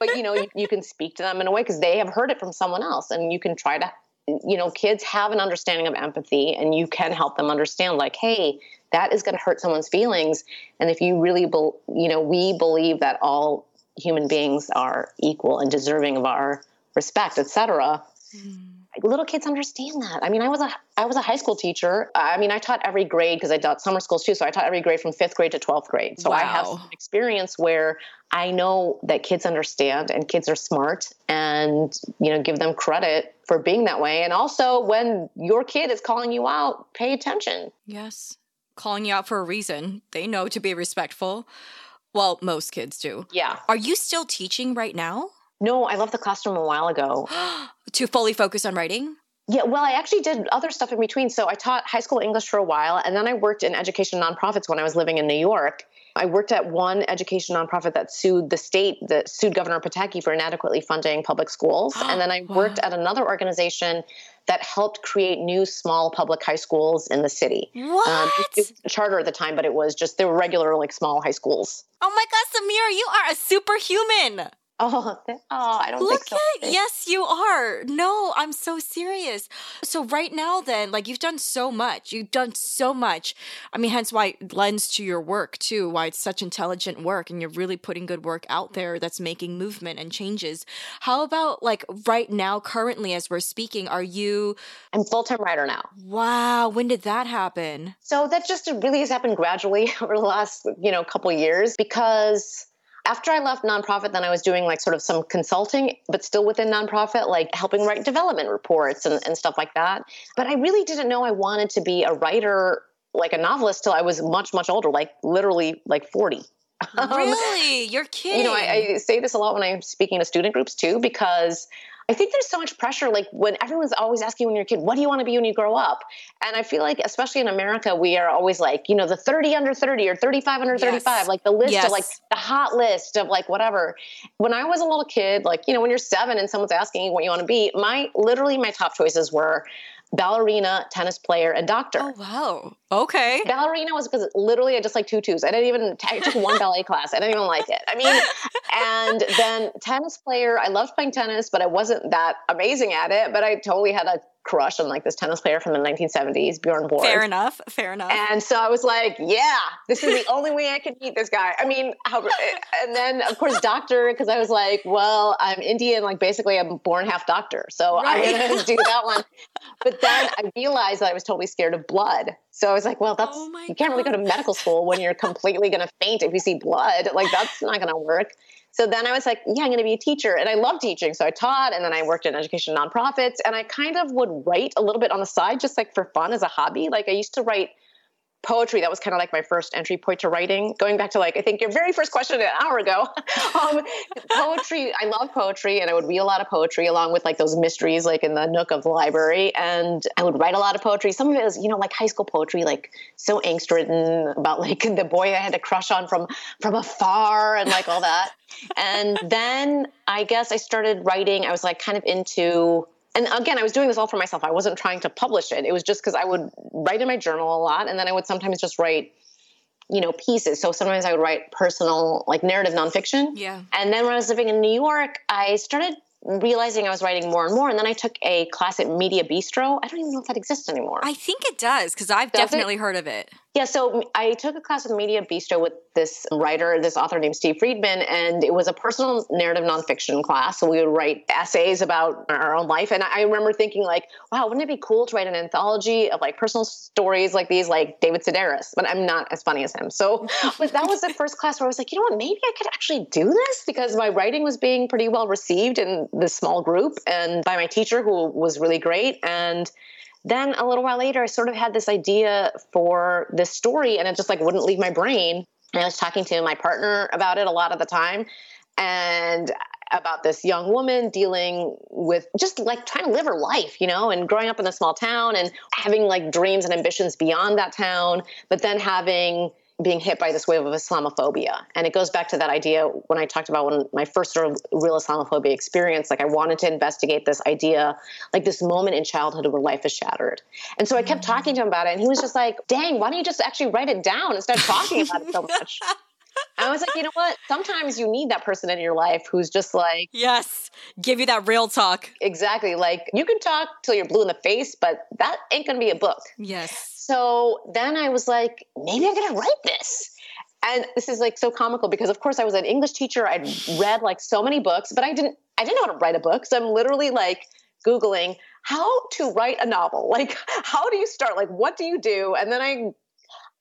but you know you, you, can speak to them in a way because they have heard it from someone else and you can try to you know kids have an understanding of empathy and you can help them understand like hey that is going to hurt someone's feelings and if you really be, you know we believe that all human beings are equal and deserving of our respect etc mm. Little kids understand that. I mean, I was a I was a high school teacher. I mean, I taught every grade because I taught summer schools too. So I taught every grade from fifth grade to twelfth grade. So wow. I have some experience where I know that kids understand and kids are smart, and you know, give them credit for being that way. And also, when your kid is calling you out, pay attention. Yes, calling you out for a reason. They know to be respectful. Well, most kids do. Yeah. Are you still teaching right now? No, I left the classroom a while ago. to fully focus on writing? Yeah, well, I actually did other stuff in between. So I taught high school English for a while, and then I worked in education nonprofits when I was living in New York. I worked at one education nonprofit that sued the state, that sued Governor Pataki for inadequately funding public schools. and then I wow. worked at another organization that helped create new small public high schools in the city. What? Um, it was a charter at the time, but it was just, they were regular, like small high schools. Oh my God, Samira, you are a superhuman. Oh, oh, I don't Look so. at yes, you are. No, I'm so serious. So right now, then, like you've done so much. You've done so much. I mean, hence why it lends to your work too. Why it's such intelligent work, and you're really putting good work out there that's making movement and changes. How about like right now, currently, as we're speaking, are you? I'm full time writer now. Wow, when did that happen? So that just really has happened gradually over the last you know couple years because after I left nonprofit, then I was doing like sort of some consulting, but still within nonprofit, like helping write development reports and, and stuff like that. But I really didn't know I wanted to be a writer, like a novelist, till I was much, much older, like literally like 40. Um, really? You're kidding. You know, I, I, say this a lot when I'm speaking to student groups too, because I think there's so much pressure. Like when everyone's always asking when you're a kid, what do you want to be when you grow up? And I feel like, especially in America, we are always like, you know, the 30 under 30 or 35 under 35, yes. like the list yes. of like the hot list of like whatever. When I was a little kid, like, you know, when you're seven and someone's asking you what you want to be, my literally my top choices were ballerina, tennis player, and doctor. Oh wow. Okay. Ballerina was because literally I just like tutus. I didn't even I took one ballet class. I didn't even like it. I mean, and then tennis player. I loved playing tennis, but I wasn't that amazing at it. But I totally had a crush on like this tennis player from the 1970s, Bjorn Borg. Fair enough. Fair enough. And so I was like, yeah, this is the only way I can meet this guy. I mean, how, eh, and then of course, doctor, because I was like, well, I'm Indian, like basically I'm born half doctor. So right. I'm going to do that one. But then I realized that I was totally scared of blood. So I was like, well, that's, oh you can't God. really go to medical school when you're completely going to faint if you see blood. Like that's not going to work. So then I was like, yeah, I'm going to be a teacher. And I love teaching. So I taught and then I worked in education nonprofits and I kind of would write a little bit on the side, just like for fun as a hobby. Like I used to write poetry that was kind of like my first entry point to writing. Going back to like i think your very first question an hour ago um, poetry i love poetry and i would read a lot of poetry along with like those mysteries like in the nook of the library. And i would write a lot of poetry. Some of it was you know like high school poetry like so angst ridden about like the boy i had a crush on from from afar and like all that. And then i guess i started writing i was like kind of into and again, I was doing this all for myself. I wasn't trying to publish it. It was just because I would write in my journal a lot, and then I would sometimes just write, you know, pieces. So sometimes I would write personal, like narrative nonfiction. Yeah. And then when I was living in New York, I started realizing I was writing more and more. And then I took a class at Mediabistro. I don't even know if that exists anymore. I think it does because I've does definitely it? heard of it. Yeah, so I took a class at Mediabistro with this writer, this author named Steve Friedman, and it was a personal narrative nonfiction class. So we would write essays about our own life. And I remember thinking, like, wow, wouldn't it be cool to write an anthology of like personal stories like these, like David Sedaris? But I'm not as funny as him. So but that was the first class where I was like, you know what, maybe I could actually do this because my writing was being pretty well received in this small group and by my teacher who was really great. And then a little while later, I sort of had this idea for this story and it just like wouldn't leave my brain. And I was talking to my partner about it a lot of the time and about this young woman dealing with just like trying to live her life, you know, and growing up in a small town and having like dreams and ambitions beyond that town, but then having being hit by this wave of Islamophobia. And it goes back to that idea when I talked about when my first sort of real Islamophobia experience, like I wanted to investigate this idea, like this moment in childhood where life is shattered. And so I kept mm-hmm. talking to him about it, and he was just like, dang, why don't you just actually write it down instead of talking about it so much? I was like, you know what? Sometimes you need that person in your life who's just like, yes, give you that real talk. Exactly. Like you can talk till you're blue in the face, but that ain't going to be a book. Yes so then I was like, maybe I'm going to write this. And this is like so comical because of course I was an English teacher. I'd read like so many books, but I didn't I didn't know how to write a book. So I'm literally like Googling how to write a novel. Like, how do you start? Like, what do you do? And then I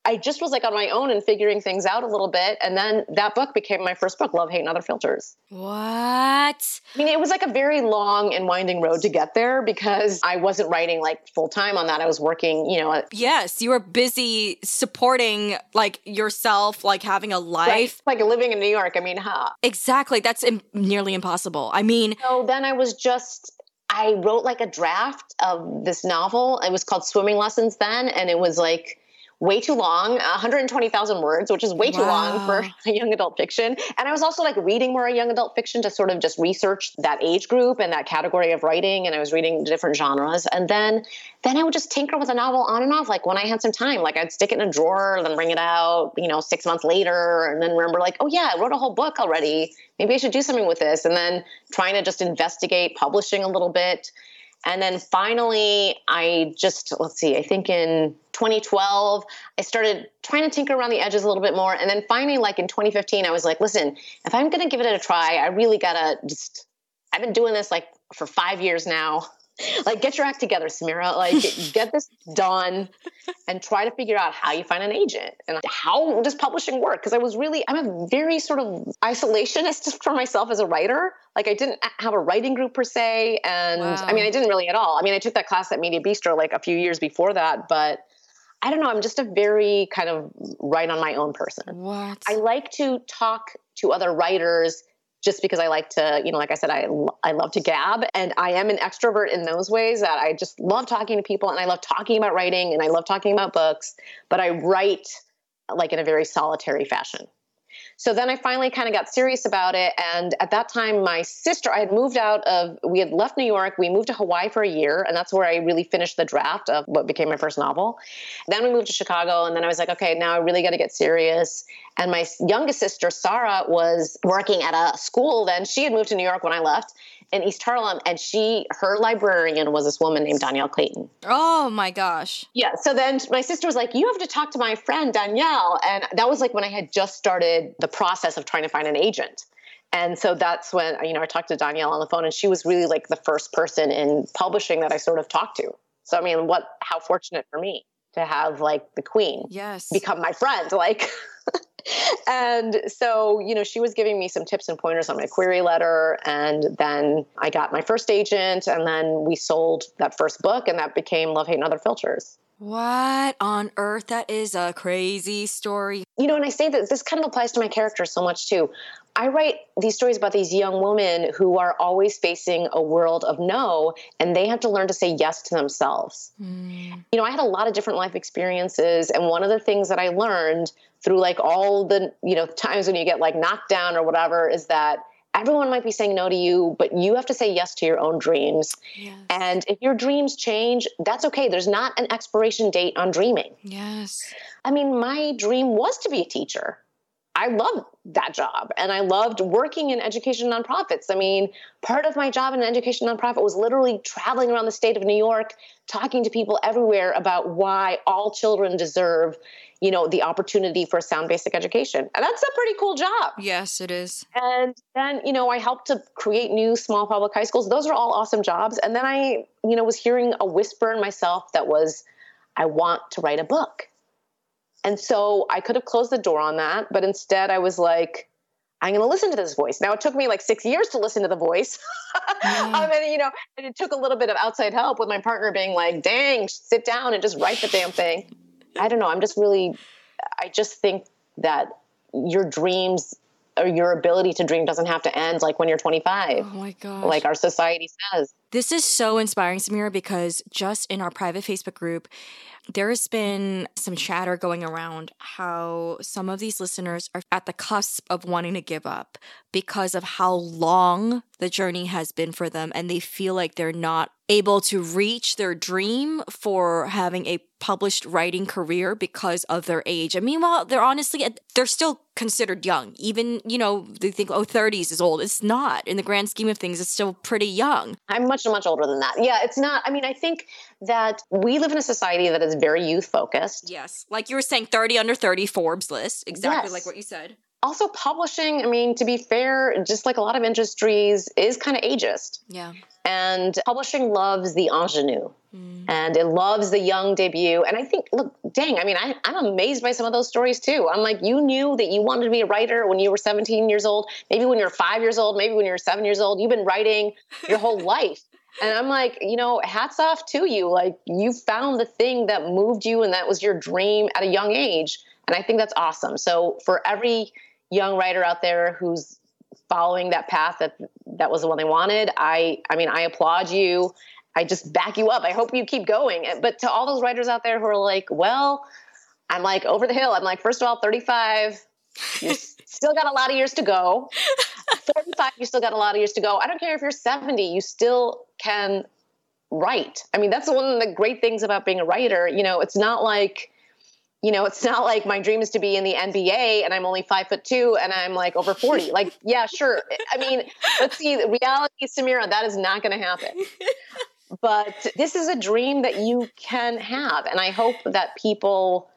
I just was like on my own and figuring things out a little bit. And then that book became my first book, Love, Hate, and Other Filters. What? I mean, it was like a very long and winding road to get there because I wasn't writing like full time on that. I was working, you know. Yes, you were busy supporting like yourself, like having a life. Right? Like living in New York. I mean, huh? Exactly. That's Im- nearly impossible. I mean, so then I was just I wrote like a draft of this novel. It was called Swimming Lessons then, and it was like way too long 120,000 words, which is way wow. too long for young adult fiction. And I was also like reading more young adult fiction to sort of just research that age group and that category of writing. And I was reading different genres. And then then I would just tinker with a novel on and off, like when I had some time. Like I'd stick it in a drawer, then bring it out, you know, six months later, and then remember, like, oh yeah, I wrote a whole book already. Maybe I should do something with this. And then trying to just investigate publishing a little bit. And then finally, I just, let's see, I think in 2012, I started trying to tinker around the edges a little bit more. And then finally, like in 2015, I was like, listen, if I'm going to give it a try, I really got to just, I've been doing this like for five years now like get your act together samira like get this done and try to figure out how you find an agent and how does publishing work because i was really i'm a very sort of isolationist for myself as a writer like i didn't have a writing group per se and wow. i mean i didn't really at all i mean i took that class at Mediabistro like a few years before that but I don't know. I'm just a very kind of write on my own person. What? I like to talk to other writers just because I like to, you know, like I said, I, I love to gab and I am an extrovert in those ways that I just love talking to people and I love talking about writing and I love talking about books, but I write like in a very solitary fashion. So then I finally kind of got serious about it. And at that time, my sister, I had moved out of, we had left New York. We moved to Hawaii for a year. And that's where I really finished the draft of what became my first novel. Then we moved to Chicago. And then I was like, okay, now I really got to get serious. And my youngest sister, Sarah, was working at a school then. She had moved to New York when I left in East Harlem, and she, her librarian was this woman named Dhonielle Clayton. Oh my gosh. Yeah. So then my sister was like, You have to talk to my friend Dhonielle," And that was like when I had just started the process of trying to find an agent. And so that's when, you know, I talked to Dhonielle on the phone, and she was really like the first person in publishing that I sort of talked to. So, I mean, what, how fortunate for me to have like the queen yes. become my friend. Like, and so, you know, she was giving me some tips and pointers on my query letter. And then I got my first agent, and then we sold that first book, and that became Love, Hate, and Other Filters. What on earth? That is a crazy story. You know, and I say that this kind of applies to my character so much too. I write these stories about these young women who are always facing a world of no, and they have to learn to say yes to themselves. Mm. You know, I had a lot of different life experiences, and one of the things that I learned through like all the, you know, times when you get like knocked down or whatever is that everyone might be saying no to you, but you have to say yes to your own dreams. Yes. And if your dreams change, that's okay. There's not an expiration date on dreaming. Yes. I mean, my dream was to be a teacher. I loved that job and I loved working in education nonprofits. I mean, part of my job in an education nonprofit was literally traveling around the state of New York, talking to people everywhere about why all children deserve, you know, the opportunity for a sound basic education. And that's a pretty cool job. Yes, it is. And then, you know, I helped to create new small public high schools. Those are all awesome jobs. And then I, you know, was hearing a whisper in myself that was, I want to write a book. And so I could have closed the door on that, but instead I was like, I'm going to listen to this voice. Now it took me like six years to listen to the voice. Mm. um, and you know, and it took a little bit of outside help with my partner being like, dang, sit down and just write the damn thing. I don't know. I'm just really, I just think that your dreams or your ability to dream doesn't have to end like when you're 25. Oh my god. Like our society says. This is so inspiring, Samira, because just in our private Facebook group, there's been some chatter going around how some of these listeners are at the cusp of wanting to give up because of how long the journey has been for them and they feel like they're not able to reach their dream for having a published writing career because of their age. And meanwhile, they're honestly they're still considered young. Even, you know, they think oh 30s is old. It's not. In the grand scheme of things, it's still pretty young. I'm much much older than that. Yeah, it's not. I mean, I think that we live in a society that is very youth focused. Yes. Like you were saying 30 under 30 Forbes list, exactly yes. like what you said also publishing, I mean, to be fair, just like a lot of industries, is kind of ageist. Yeah. And publishing loves the ingenue mm. and it loves the young debut. And I think, look, dang, I mean, I, I'm amazed by some of those stories too. I'm like, you knew that you wanted to be a writer when you were 17 years old, maybe when you're five years old, maybe when you're seven years old. You've been writing your whole life. And I'm like, you know, hats off to you. Like, you found the thing that moved you and that was your dream at a young age. And I think that's awesome. So, for every young writer out there who's following that path that that was the one they wanted i i mean i applaud you. I just back you up. I hope you keep going. But to all those writers out there who are like well i'm like over the hill. I'm like first of all 35 you still got a lot of years to go. 45 you still got a lot of years to go. I don't care if you're 70 you still can write. I mean that's one of the great things about being a writer. You know it's not like you know, it's not like my dream is to be in the NBA and I'm only five foot two and I'm like over 40. Like, yeah, sure. I mean, let's see, reality, Samira, that is not going to happen. But this is a dream that you can have. And I hope that people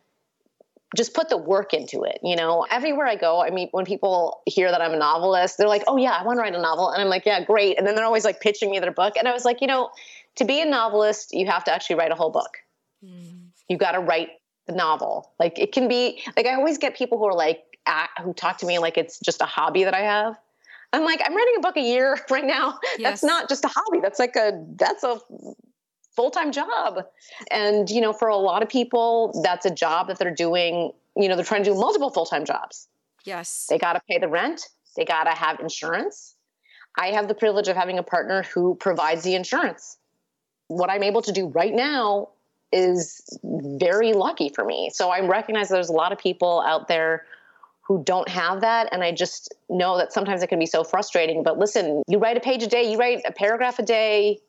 just put the work into it. You know, everywhere I go, I mean, when people hear that I'm a novelist, they're like, oh, yeah, I want to write a novel. And I'm like, yeah, great. And then they're always like pitching me their book. And I was like, you know, to be a novelist, you have to actually write a whole book. Mm. You got to write the novel. Like it can be like I always get people who are like at, who talk to me like it's just a hobby that I have. I'm like I'm writing a book a year right now. Yes. That's not just a hobby. That's like a that's a full-time job. And you know, for a lot of people that's a job that they're doing, you know, they're trying to do multiple full-time jobs. Yes. They got to pay the rent, they got to have insurance. I have the privilege of having a partner who provides the insurance. What I'm able to do right now is very lucky for me. So I recognize there's a lot of people out there who don't have that. And I just know that sometimes it can be so frustrating. But listen, you write a page a day, you write a paragraph a day.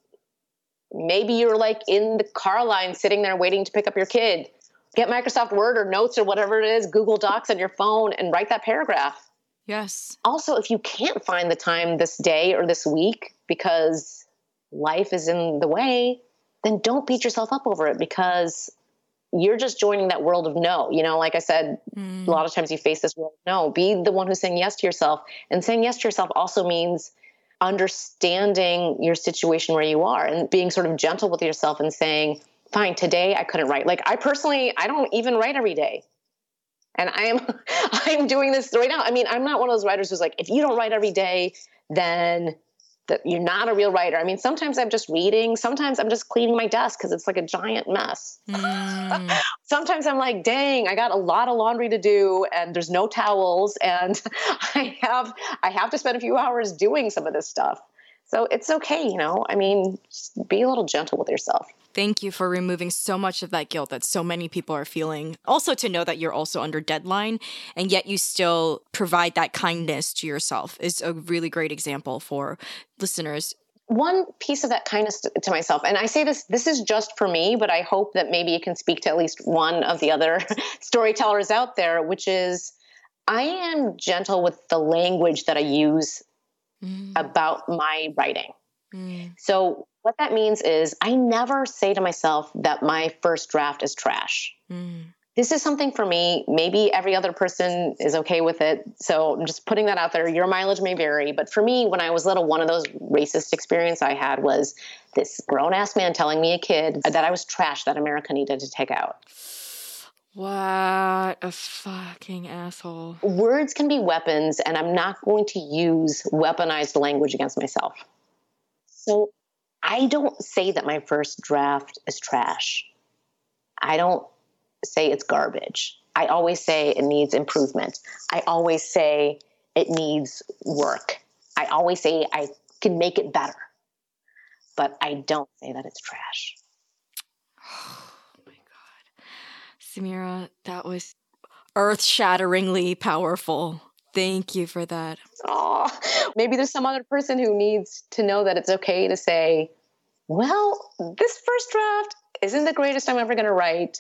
Maybe you're like in the car line sitting there waiting to pick up your kid. Get Microsoft Word or Notes or whatever it is, Google Docs on your phone and write that paragraph. Yes. Also, if you can't find the time this day or this week because life is in the way, then don't beat yourself up over it because you're just joining that world of no. You know, like I said, mm. a lot of times you face this world of no. Be the one who's saying yes to yourself. And saying yes to yourself also means understanding your situation where you are and being sort of gentle with yourself and saying, fine, today I couldn't write. Like I personally, I don't even write every day. And I am I'm doing this right now. I mean, I'm not one of those writers who's like, if you don't write every day, then that you're not a real writer. I mean, sometimes I'm just reading, sometimes I'm just cleaning my desk because it's like a giant mess. Mm. sometimes I'm like, dang, I got a lot of laundry to do and there's no towels and I have I have to spend a few hours doing some of this stuff. So it's okay, you know. I mean, be a little gentle with yourself. Thank you for removing so much of that guilt that so many people are feeling. Also, to know that you're also under deadline and yet you still provide that kindness to yourself is a really great example for listeners. One piece of that kindness to myself, and I say this, this is just for me, but I hope that maybe it can speak to at least one of the other storytellers out there, which is I am gentle with the language that I use mm. about my writing. Mm. So, what that means is I never say to myself that my first draft is trash. Mm. This is something for me. Maybe every other person is okay with it. So, I'm just putting that out there. Your mileage may vary. But for me, when I was little, one of those racist experience I had was this grown ass man telling me a kid that I was trash that America needed to take out. What a fucking asshole. Words can be weapons, and I'm not going to use weaponized language against myself. So I don't say that my first draft is trash. I don't say it's garbage. I always say it needs improvement. I always say it needs work. I always say I can make it better. But I don't say that it's trash. Oh my God. Samira, that was earth shatteringly powerful. Thank you for that. Oh, maybe there's some other person who needs to know that it's okay to say, well, this first draft isn't the greatest I'm ever going to write,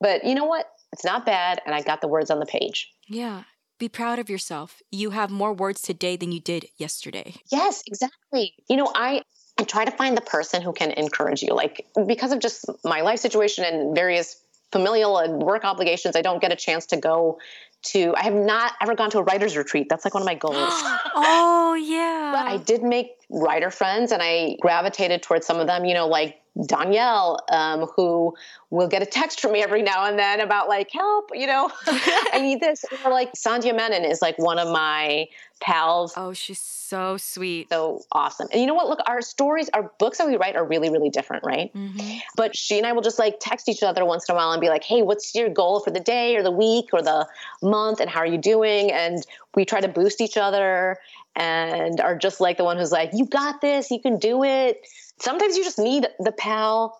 but you know what? It's not bad, and I got the words on the page. Yeah. Be proud of yourself. You have more words today than you did yesterday. Yes, exactly. You know, I I try to find the person who can encourage you. Like because of just my life situation and various familial and work obligations, I don't get a chance to go to I have not ever gone to a writer's retreat. That's like one of my goals. oh yeah. But I did make writer friends and I gravitated towards some of them, you know, like Dhonielle, um, who will get a text from me every now and then about like, help, you know, I need this. Or like Sandhya Menon is like one of my pals. Oh, she's so sweet. So awesome. And you know what? Look, our stories, our books that we write are really, really different, right? Mm-hmm. But she and I will just like text each other once in a while and be like, hey, what's your goal for the day or the week or the month? And how are you doing? And we try to boost each other and are just like the one who's like, you got this, you can do it sometimes you just need the pal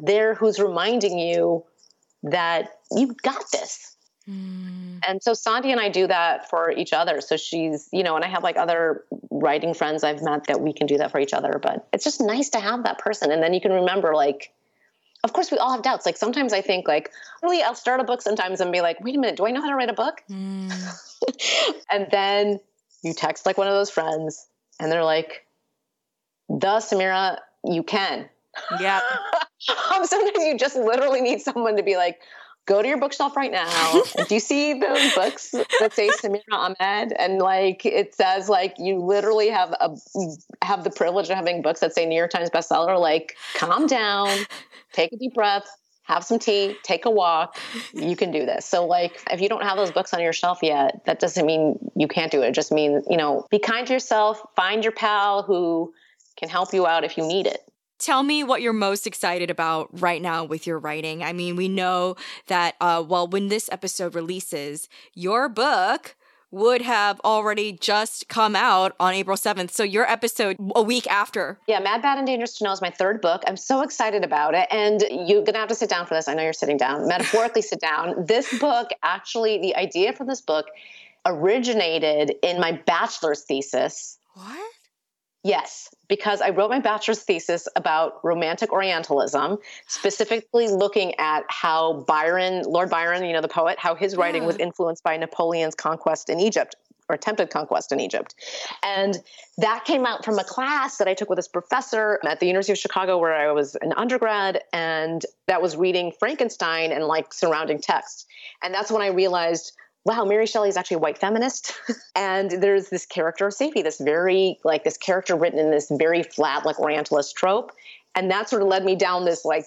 there who's reminding you that you got this. Mm. And so Sandy and I do that for each other. So she's, you know, and I have like other writing friends I've met that we can do that for each other. But it's just nice to have that person. And then you can remember, like, of course, we all have doubts. Like sometimes I think, like, really, I'll start a book sometimes and be like, wait a minute, do I know how to write a book? Mm. and then you text like one of those friends and they're like, the Samira, you can. Yeah. um, sometimes you just literally need someone to be like, go to your bookshelf right now. Do you see those books that say Samira Ahmed? And like it says like you literally have a have the privilege of having books that say New York Times bestseller. Like, calm down, take a deep breath, have some tea, take a walk. You can do this. So like if you don't have those books on your shelf yet, that doesn't mean you can't do it. It just means, you know, be kind to yourself, find your pal who can help you out if you need it. Tell me what you're most excited about right now with your writing. I mean, we know that, uh, well, when this episode releases, your book would have already just come out on April 7th. So your episode a week after. Yeah, Mad, Bad, and Dangerous to Know is my third book. I'm so excited about it. And you're going to have to sit down for this. I know you're sitting down, metaphorically sit down. This book, actually, the idea for this book originated in my bachelor's thesis. What? Yes, because I wrote my bachelor's thesis about romantic Orientalism, specifically looking at how Byron, Lord Byron, you know, the poet, how his writing yeah. was influenced by Napoleon's conquest in Egypt or attempted conquest in Egypt. And that came out from a class that I took with this professor at the University of Chicago where I was an undergrad and that was reading Frankenstein and like surrounding texts. And that's when I realized wow, Mary Shelley is actually a white feminist. and there's this character of Safie, this very, like, this character written in this very flat, like, Orientalist trope. And that sort of led me down this, like,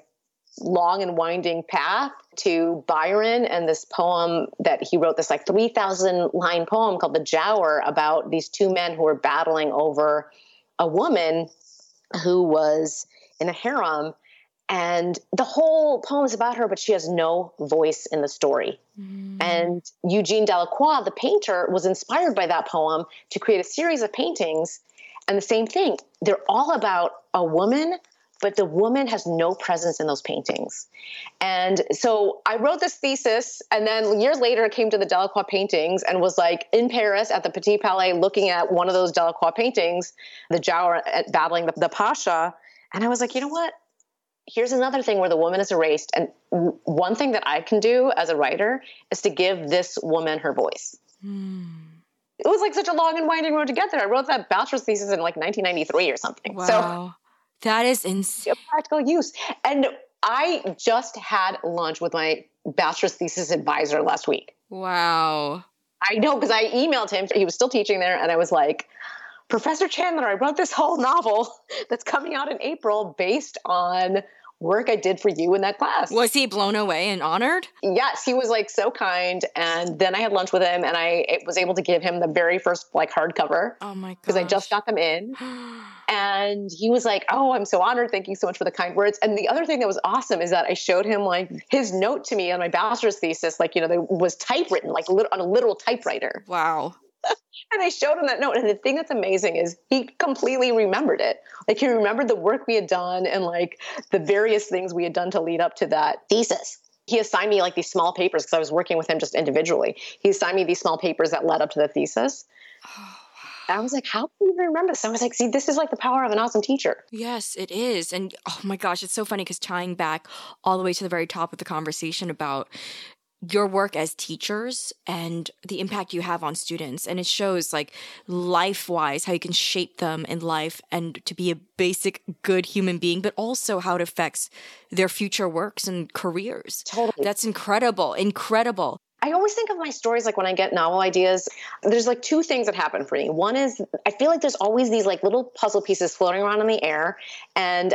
long and winding path to Byron and this poem that he wrote, this, like, 3,000 line poem called The Giaour about these two men who were battling over a woman who was in a harem and the whole poem is about her, but she has no voice in the story. Mm. And Eugene Delacroix, the painter, was inspired by that poem to create a series of paintings. And the same thing, they're all about a woman, but the woman has no presence in those paintings. And so I wrote this thesis, and then years later, I came to the Delacroix paintings and was like in Paris at the Petit Palais looking at one of those Delacroix paintings, the Giaour battling the, the Pasha. And I was like, you know what? Here's another thing where the woman is erased. And one thing that I can do as a writer is to give this woman her voice. Hmm. It was like such a long and winding road to get there. I wrote that bachelor's thesis in like 1993 or something. Wow. So that is insane. Practical use. And I just had lunch with my bachelor's thesis advisor last week. Wow. I know because I emailed him. He was still teaching there, and I was like, Professor Chandler, I wrote this whole novel that's coming out in April based on work I did for you in that class. Was he blown away and honored? Yes, he was like so kind. And then I had lunch with him and I was able to give him the very first like hardcover. Oh my god. Because I just got them in. and he was like, Oh, I'm so honored. Thank you so much for the kind words. And the other thing that was awesome is that I showed him like his note to me on my bachelor's thesis, like, you know, there was typewritten, like on a literal typewriter. Wow. And I showed him that note. And the thing that's amazing is he completely remembered it. Like he remembered the work we had done and like the various things we had done to lead up to that thesis. He assigned me like these small papers because I was working with him just individually. He assigned me these small papers that led up to the thesis. I was like, how can you remember this? I was like, see, this is like the power of an awesome teacher. Yes, it is. And oh my gosh, it's so funny because tying back all the way to the very top of the conversation about your work as teachers and the impact you have on students. And it shows like life wise how you can shape them in life and to be a basic good human being but also how it affects their future works and careers. Totally. That's incredible incredible. I always think of my stories like when I get novel ideas, there's like two things that happen for me. One is I feel like there's always these like little puzzle pieces floating around in the air and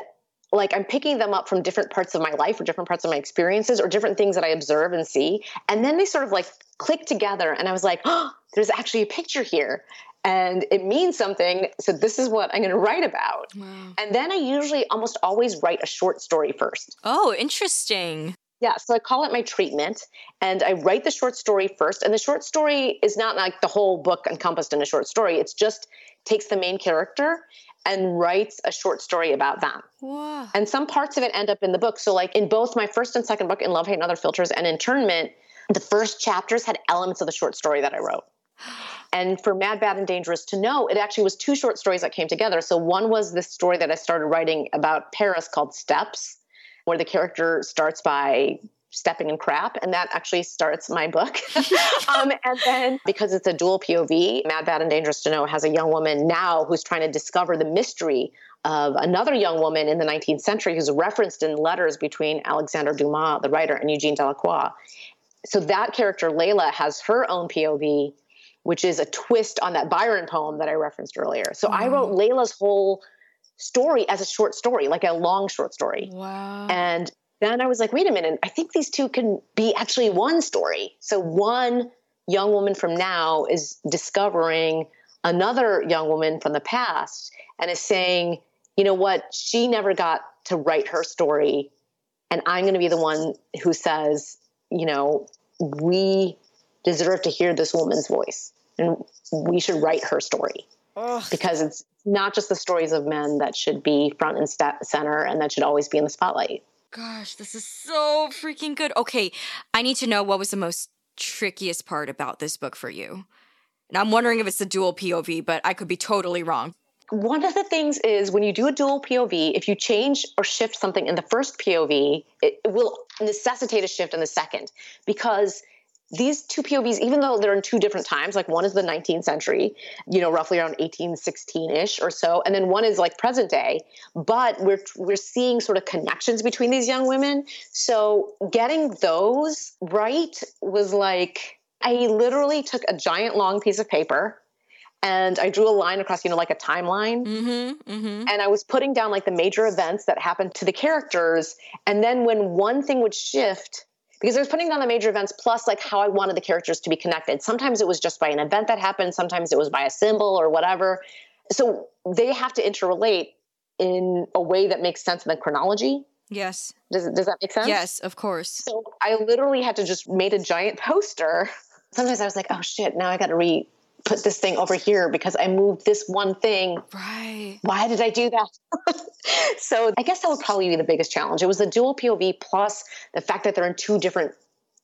like I'm picking them up from different parts of my life or different parts of my experiences or different things that I observe and see. And then they sort of like click together. And I was like, oh, there's actually a picture here. And it means something. So this is what I'm going to write about. Wow. And then I usually almost always write a short story first. Oh, interesting. Yeah, so I call it my treatment, and I write the short story first. And the short story is not like the whole book encompassed in a short story. It's just takes the main character and writes a short story about them. Wow. And some parts of it end up in the book. So, like in both my first and second book, In Love, Hate, and Other Filters, and Internment, the first chapters had elements of the short story that I wrote. And for Mad, Bad, and Dangerous to Know, it actually was two short stories that came together. So, one was this story that I started writing about Paris called Steps, where the character starts by stepping in crap and that actually starts my book um, and then because it's a dual pov mad bad and dangerous to know has a young woman now who's trying to discover the mystery of another young woman in the 19th century who's referenced in letters between alexander dumas the writer and eugene delacroix so that character Leila has her own pov which is a twist on that byron poem that i referenced earlier so i wrote Leila's whole story as a short story, like a long short story. Wow. And then I was like, wait a minute, I think these two can be actually one story. So one young woman from now is discovering another young woman from the past and is saying, you know what, she never got to write her story. And I'm going to be the one who says, you know, we deserve to hear this woman's voice and we should write her story. Ugh. Because it's not just the stories of men that should be front and center and that should always be in the spotlight. Gosh, this is so freaking good. Okay, I need to know what was the most trickiest part about this book for you. And I'm wondering if it's the dual POV, but I could be totally wrong. One of the things is when you do a dual POV, if you change or shift something in the first POV, it will necessitate a shift in the second because these two POVs, even though they're in two different times, like one is the 19th century, you know, roughly around 1816 ish or so, and then one is like present day, but we're we're seeing sort of connections between these young women. So getting those right was like I literally took a giant long piece of paper and I drew a line across, you know, like a timeline. Mm-hmm, mm-hmm. And I was putting down like the major events that happened to the characters. And then when one thing would shift, because I was putting down the major events plus like how I wanted the characters to be connected. Sometimes it was just by an event that happened, sometimes it was by a symbol or whatever. So they have to interrelate in a way that makes sense in the chronology. Yes. Does does that make sense? Yes, of course. So I literally had to just made a giant poster. Sometimes I was like, oh shit, now I got to re put this thing over here because I moved this one thing. Right. Why did I do that? so I guess that would probably be the biggest challenge. It was the dual POV plus the fact that they're in two different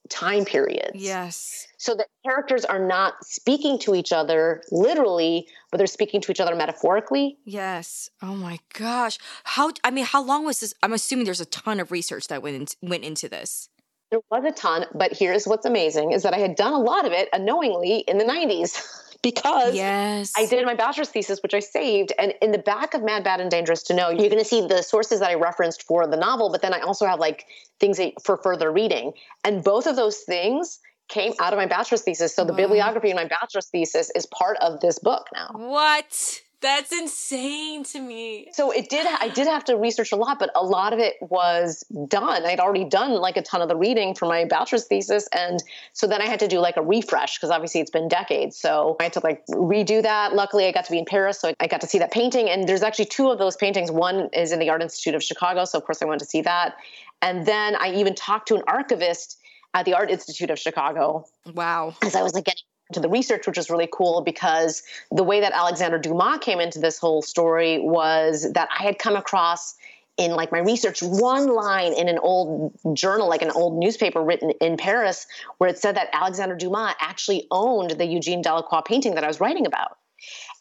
time periods. Yes. So the characters are not speaking to each other literally, but they're speaking to each other metaphorically. Yes. Oh my gosh. How I mean, how long was this? I'm assuming there's a ton of research that went in, went into this. There was a ton, but here's what's amazing is that I had done a lot of it unknowingly in the 90s. because yes. I did my bachelor's thesis, which I saved. And in the back of Mad, Bad, and Dangerous to Know, you're going to see the sources that I referenced for the novel, but then I also have like things for further reading. And both of those things came out of my bachelor's thesis. So the wow. bibliography in my bachelor's thesis is part of this book now. What? That's insane to me. So it did I did have to research a lot, but a lot of it was done. I'd already done like a ton of the reading for my bachelor's thesis and so then I had to do like a refresh because obviously it's been decades. So I had to like redo that. Luckily I got to be in Paris so I got to see that painting and there's actually two of those paintings. One is in the Art Institute of Chicago, so of course I went to see that. And then I even talked to an archivist at the Art Institute of Chicago. Wow. Because I was like getting to the research, which was really cool because the way that Alexander Dumas came into this whole story was that I had come across in like my research one line in an old journal like an old newspaper written in paris where it said that alexander dumas actually owned the eugene delacroix painting that i was writing about.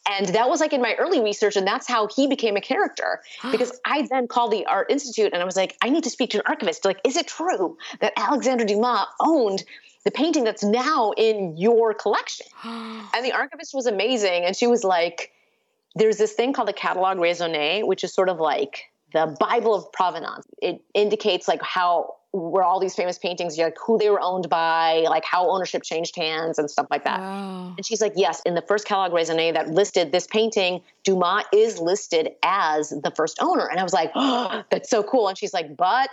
And that was like in my early research and that's how he became a character. Because i then called the art institute and i was like i need to speak to an archivist. Like is it true that alexander dumas owned the painting that's now in your collection. and the archivist was amazing. And she was like, there's this thing called the Catalogue Raisonné, which is sort of like the Bible of provenance. It indicates like how where all these famous paintings, like who they were owned by, like how ownership changed hands and stuff like that. Wow. And she's like, yes, in the first catalog raisonné that listed this painting, Dumas is listed as the first owner. And I was like, oh, that's so cool. And she's like, but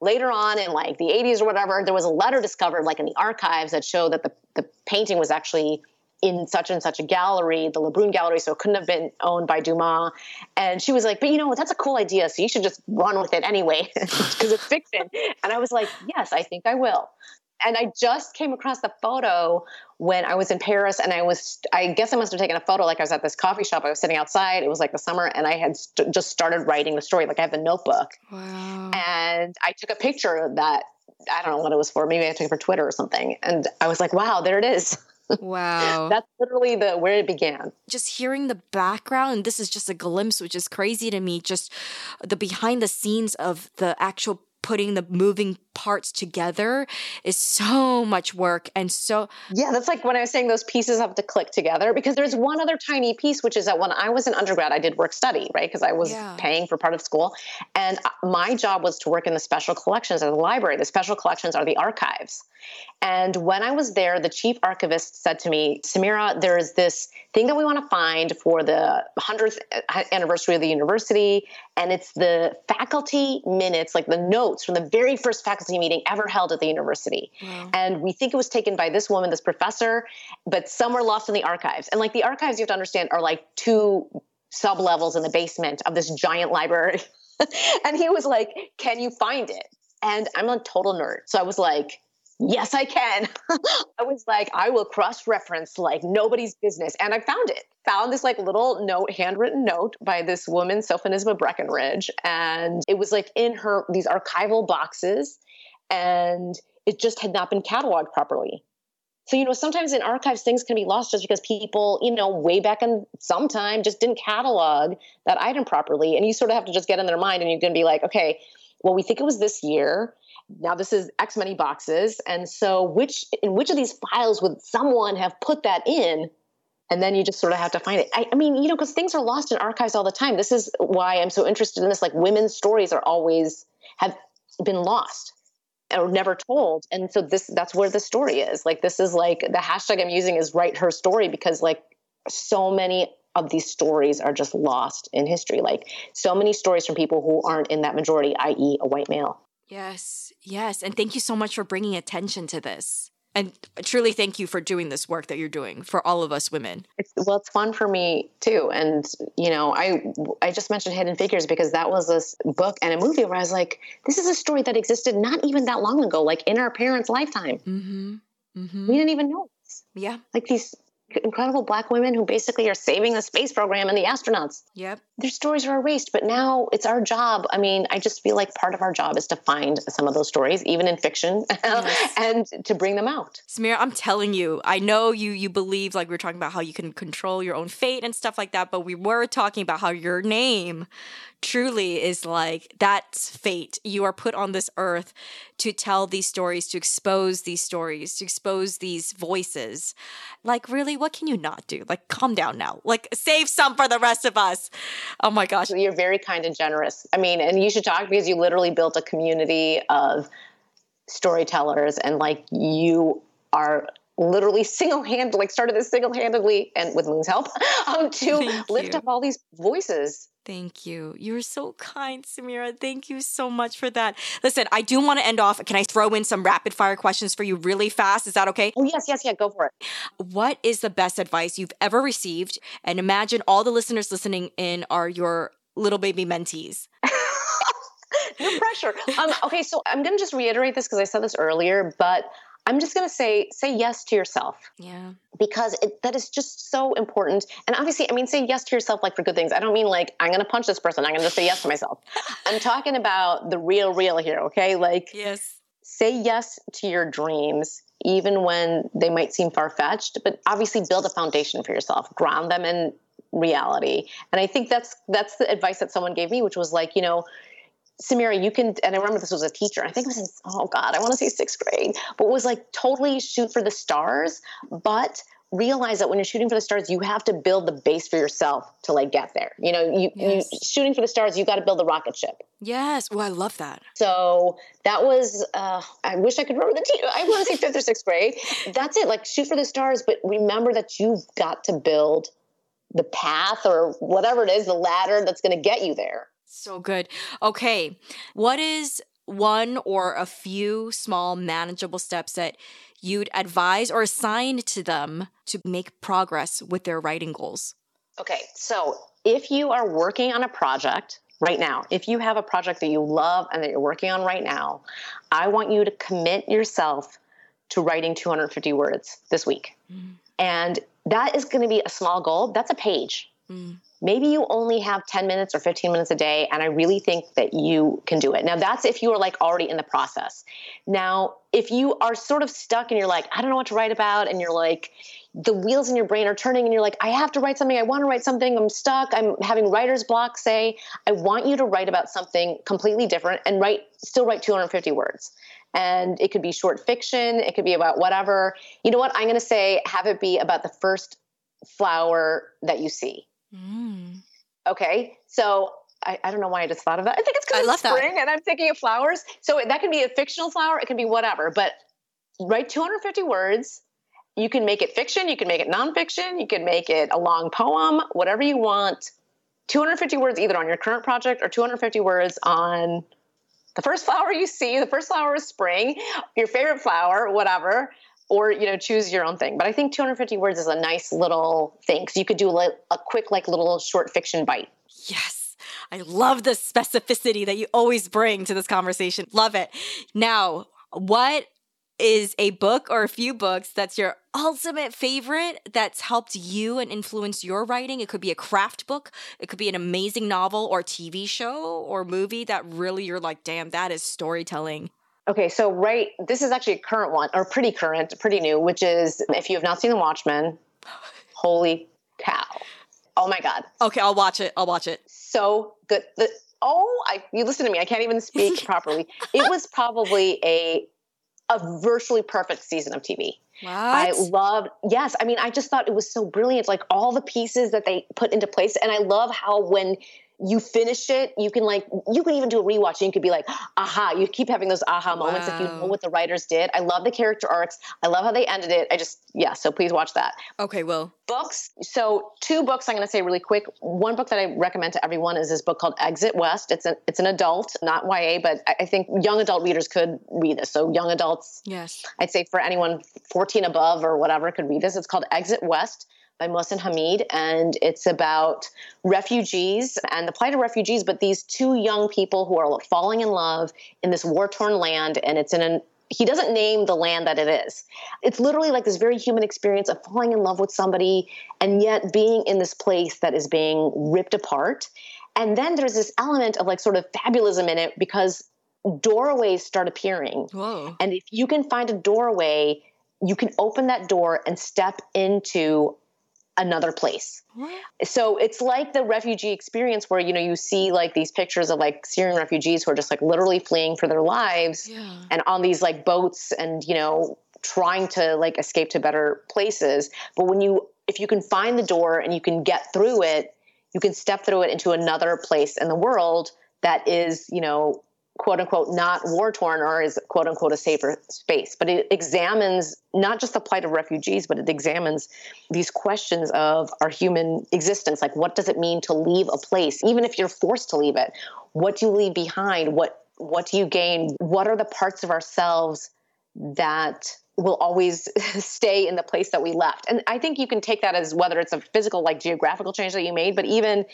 later on in like the 80s or whatever, there was a letter discovered like in the archives that showed that the, the painting was actually in such and such a gallery, the Lebrun Gallery, so it couldn't have been owned by Dumas. And she was like, but you know, what, that's a cool idea. So you should just run with it anyway, because it's fiction. And I was like, yes, I think I will. And I just came across the photo when I was in Paris, and I was, I guess I must have taken a photo like I was at this coffee shop. I was sitting outside. It was like the summer, and I had st- just started writing the story. Like I have a notebook. Wow. And I took a picture of that. I don't know what it was for. Maybe I took it for Twitter or something. And I was like, wow, there it is. Wow. That's literally the where it began. Just hearing the background, and this is just a glimpse, which is crazy to me, just the behind the scenes of the actual putting the moving parts together is so much work and so yeah that's like when i was saying those pieces have to click together because there's one other tiny piece which is that when i was an undergrad i did work study right? Because i was yeah. paying for part of school. And uh, my job was to work in the special collections at the library. The special collections are the archives. And when i was there the chief archivist said to me samira there's this thing that we want to find for the 100th uh, anniversary of the university and it's the faculty minutes like the notes from the very first faculty faculty meeting ever held at the university. Wow. And we think it was taken by this woman, this professor, but some were lost in the archives. And like the archives, you have to understand, are like two sub levels in the basement of this giant library. and he was like, Can you find it? And I'm a total nerd. So I was like, Yes, I can. I was like, I will cross reference like nobody's business. And I found it. Found this like little note, handwritten note by this woman, Sophonisba Breckinridge. And it was like in her, these archival boxes and it just had not been cataloged properly. So, you know, sometimes in archives, things can be lost just because people, you know, way back in some time just didn't catalog that item properly. And you sort of have to just get in their mind and you're going to be like, okay, well, we think it was this year. Now this is X many boxes. And so which in which of these files would someone have put that in? And then you just sort of have to find it. I, I mean, you know, because things are lost in archives all the time. This is why I'm so interested in this. Like women's stories are always have been lost or never told. And so this that's where the story is. Like this is like the hashtag i'm using is write her story because like so many of these stories are just lost in history. Like so many stories from people who aren't in that majority i.e a white male. Yes yes. And thank you so much for bringing attention to this and truly thank you for doing this work that you're doing for all of us women it's, well it's fun for me too and you know i i just mentioned hidden figures because that was a book and a movie where i was like this is a story that existed not even that long ago like in our parents lifetime mm-hmm. Mm-hmm. we didn't even know this. yeah like these incredible black women who basically are saving the space program and the astronauts. Yep. Their stories are erased, but now it's our job. I mean, I just feel like part of our job is to find some of those stories, even in fiction, yes. and to bring them out. Samira, I'm telling you, I know you you believe like we are talking about how you can control your own fate and stuff like that, but we were talking about how your name truly is like that's fate. You are put on this earth to tell these stories, to expose these stories, to expose these voices. Like, really, what can you not do? Like, calm down now. Like, save some for the rest of us. Oh my gosh. You're very kind and generous. I mean, and you should talk because you literally built a community of storytellers and like you are literally single-handed like started this single-handedly and with moon's help um, to Thank lift you. up all these voices Thank you. You're so kind, Samira. Thank you so much for that. Listen, I do want to end off. Can I throw in some rapid fire questions for you really fast? Is that okay? Oh, yes, yes, yeah, go for it. What is the best advice you've ever received? And imagine all the listeners listening in are your little baby mentees. no pressure. Um, okay, so I'm going to just reiterate this because I said this earlier, but I'm just going to say say yes to yourself. Yeah. Because it, that is just so important. And obviously, I mean, say yes to yourself like for good things. I don't mean like I'm going to punch this person. I'm going to say yes to myself. I'm talking about the real, real here. Okay, like yes. Say yes to your dreams, even when they might seem far fetched. But obviously, build a foundation for yourself. Ground them in reality. And I think that's that's the advice that someone gave me, which was like, you know Samira, you can, and I remember this was a teacher. I think it was in, oh God, I want to say sixth grade, but was like totally shoot for the stars, but realize that when you're shooting for the stars, you have to build the base for yourself to like get there. You know, you, yes. you shooting for the stars, you got to build the rocket ship. Yes. Oh, I love that. So that was, uh, I wish I could remember the team. I want to say fifth or sixth grade. That's it. Like shoot for the stars, but remember that you've got to build the path or whatever it is, the ladder that's going to get you there. So good. Okay. What is one or a few small manageable steps that you'd advise or assign to them to make progress with their writing goals? Okay, so if you are working on a project right now, if you have a project that you love and that you're working on right now, I want you to commit yourself to writing 250 words this week. Mm. And that is going to be a small goal. That's a page. Maybe you only have 10 minutes or 15 minutes a day and i really think that you can do it. Now that's if you are like already in the process. Now if you are sort of stuck and you're like i don't know what to write about and you're like the wheels in your brain are turning and you're like i have to write something. I want to write something. I'm stuck. I'm having writer's block say. I want you to write about something completely different and write still write 250 words. And it could be short fiction. It could be about whatever. You know what? I'm going to say have it be about the first flower that you see Mm. Okay, so I, I, don't know why I just thought of that. I think it's because it's spring that. and I'm thinking of flowers. So that can be a fictional flower, it can be whatever, but write 250 words. You can make it fiction, you can make it nonfiction, you can make it a long poem, whatever you want. 250 words either on your current project or 250 words on the first flower you see, the first flower is spring, your favorite flower, whatever or you know choose your own thing. But i think 250 words is a nice little thing because you could do a, a quick like little short fiction bite. Yes. I love the specificity that you always bring to this conversation. Love it. Now what is a book or a few books that's your ultimate favorite that's helped you and influenced your writing. It could be a craft book, it could be an amazing novel or TV show or movie that really you're like, damn, that is storytelling. Okay, so right, this is actually a current one, or pretty current, pretty new, which is if you have not seen The Watchmen, holy cow. Oh my God. Okay, I'll watch it. I'll watch it. So good. The, oh, I, you listen to me. I can't even speak properly. It was probably a a virtually perfect season of TV. What? I loved, yes. I mean, I just thought it was so brilliant. Like all the pieces that they put into place. And I love how when you finish it, you can like you can even do a rewatch and you could be like, aha, you keep having those aha moments wow. if you know what the writers did. I love the character arcs. I love how they ended it. I just yeah, so please watch that. Okay, well. Books. So two books I'm gonna say really quick. One book that I recommend to everyone is this book called Exit West. It's an it's an adult, not YA, but I think young adult readers could read this. So young adults, yes. I'd say for anyone 14 above or whatever could read this. It's called Exit West by Mohsin Hamid, and it's about refugees and the plight of refugees, but these two young people who are falling in love in this war torn land, and it's in an he doesn't name the land that it is. It's literally like this very human experience of falling in love with somebody and yet being in this place that is being ripped apart. And then there's this element of like sort of fabulism in it because doorways start appearing. Whoa. And if you can find a doorway, you can open that door and step into another place. So it's like the refugee experience where you know you see like these pictures of like Syrian refugees who are just like literally fleeing for their lives yeah. and on these like boats and you know trying to like escape to better places. But when you if you can find the door and you can get through it, you can step through it into another place in the world that is, you know, quote unquote not war torn or is quote unquote a safer space. But it examines not just the plight of refugees, but it examines these questions of our human existence. Like, what does it mean to leave a place, even if you're forced to leave it? What do you leave behind? What what do you gain? What are the parts of ourselves that will always stay in the place that we left. And I think you can take that as whether it's a physical, like geographical change that you made, but even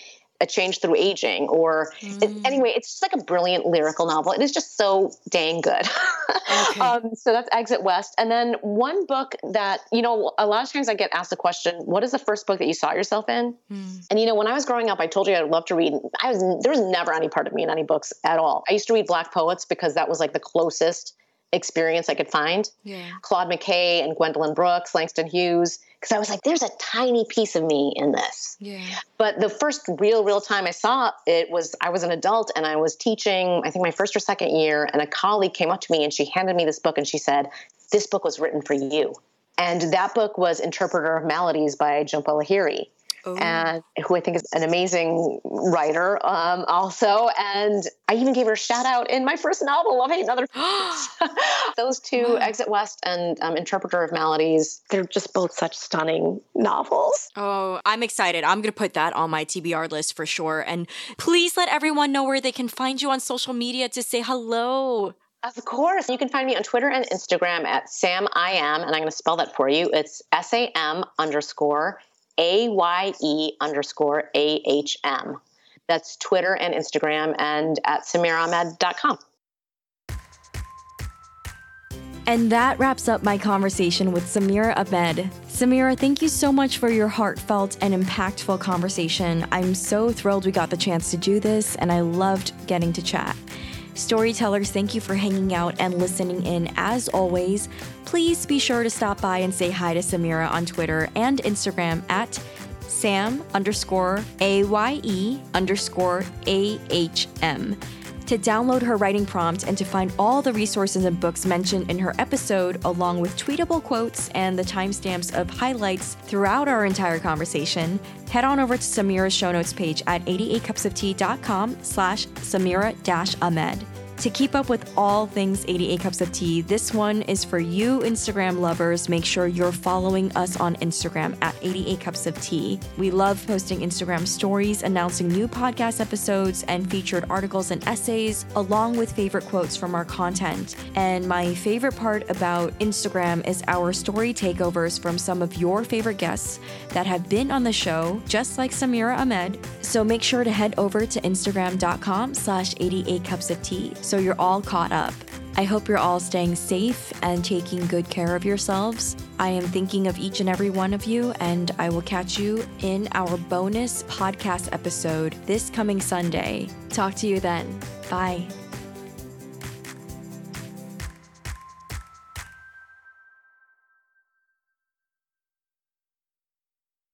a change through aging or mm. it, anyway it's just like a brilliant lyrical novel it is just so dang good okay. um, so that's exit west and then one book that you know a lot of times i get asked the question what is the first book that you saw yourself in mm. and you know when i was growing up i told you i would love to read i was there was never any part of me in any books at all i used to read black poets because that was like the closest experience I could find. Yeah. Claude McKay and Gwendolyn Brooks, Langston Hughes, because I was like, there's a tiny piece of me in this. Yeah. But the first real, real time I saw it was I was an adult and I was teaching, I think my first or second year, and a colleague came up to me and she handed me this book and she said, This book was written for you. And that book was Interpreter of Maladies by Jhumpa Lahiri. Ooh. and who I think is an amazing writer um, also. And I even gave her a shout out in my first novel, Love Hate and Other Those two, wow. Exit West and um, Interpreter of Maladies, they're just both such stunning novels. Oh, I'm excited. I'm going to put that on my TBR list for sure. And please let everyone know where they can find you on social media to say hello. Of course. You can find me on Twitter and Instagram at Sam I am, and I'm going to spell that for you. It's S A M underscore a Y E underscore A H M. That's Twitter and Instagram and at SamiraAhmed.com. And that wraps up my conversation with Samira Ahmed. Samira, thank you so much for your heartfelt and impactful conversation. I'm so thrilled we got the chance to do this, and I loved getting to chat. Storytellers, thank you for hanging out and listening in. As always, please be sure to stop by and say hi to Samira on Twitter and Instagram at Sam underscore AYE underscore AHM to download her writing prompt and to find all the resources and books mentioned in her episode, along with tweetable quotes and the timestamps of highlights throughout our entire conversation, head on over to Samira's show notes page at 88cupsoftea.com slash Samira-Ahmed. To keep up with all things 88 Cups of Tea, this one is for you Instagram lovers. Make sure you're following us on Instagram at 88 Cups of Tea. We love posting Instagram stories, announcing new podcast episodes, and featured articles and essays, along with favorite quotes from our content. And my favorite part about Instagram is our story takeovers from some of your favorite guests that have been on the show, just like Samira Ahmed. So make sure to head over to Instagram.com slash 88 Cups of Tea so you're all caught up. I hope you're all staying safe and taking good care of yourselves. I am thinking of each and every one of you, and I will catch you in our bonus podcast episode this coming Sunday. Talk to you then. Bye.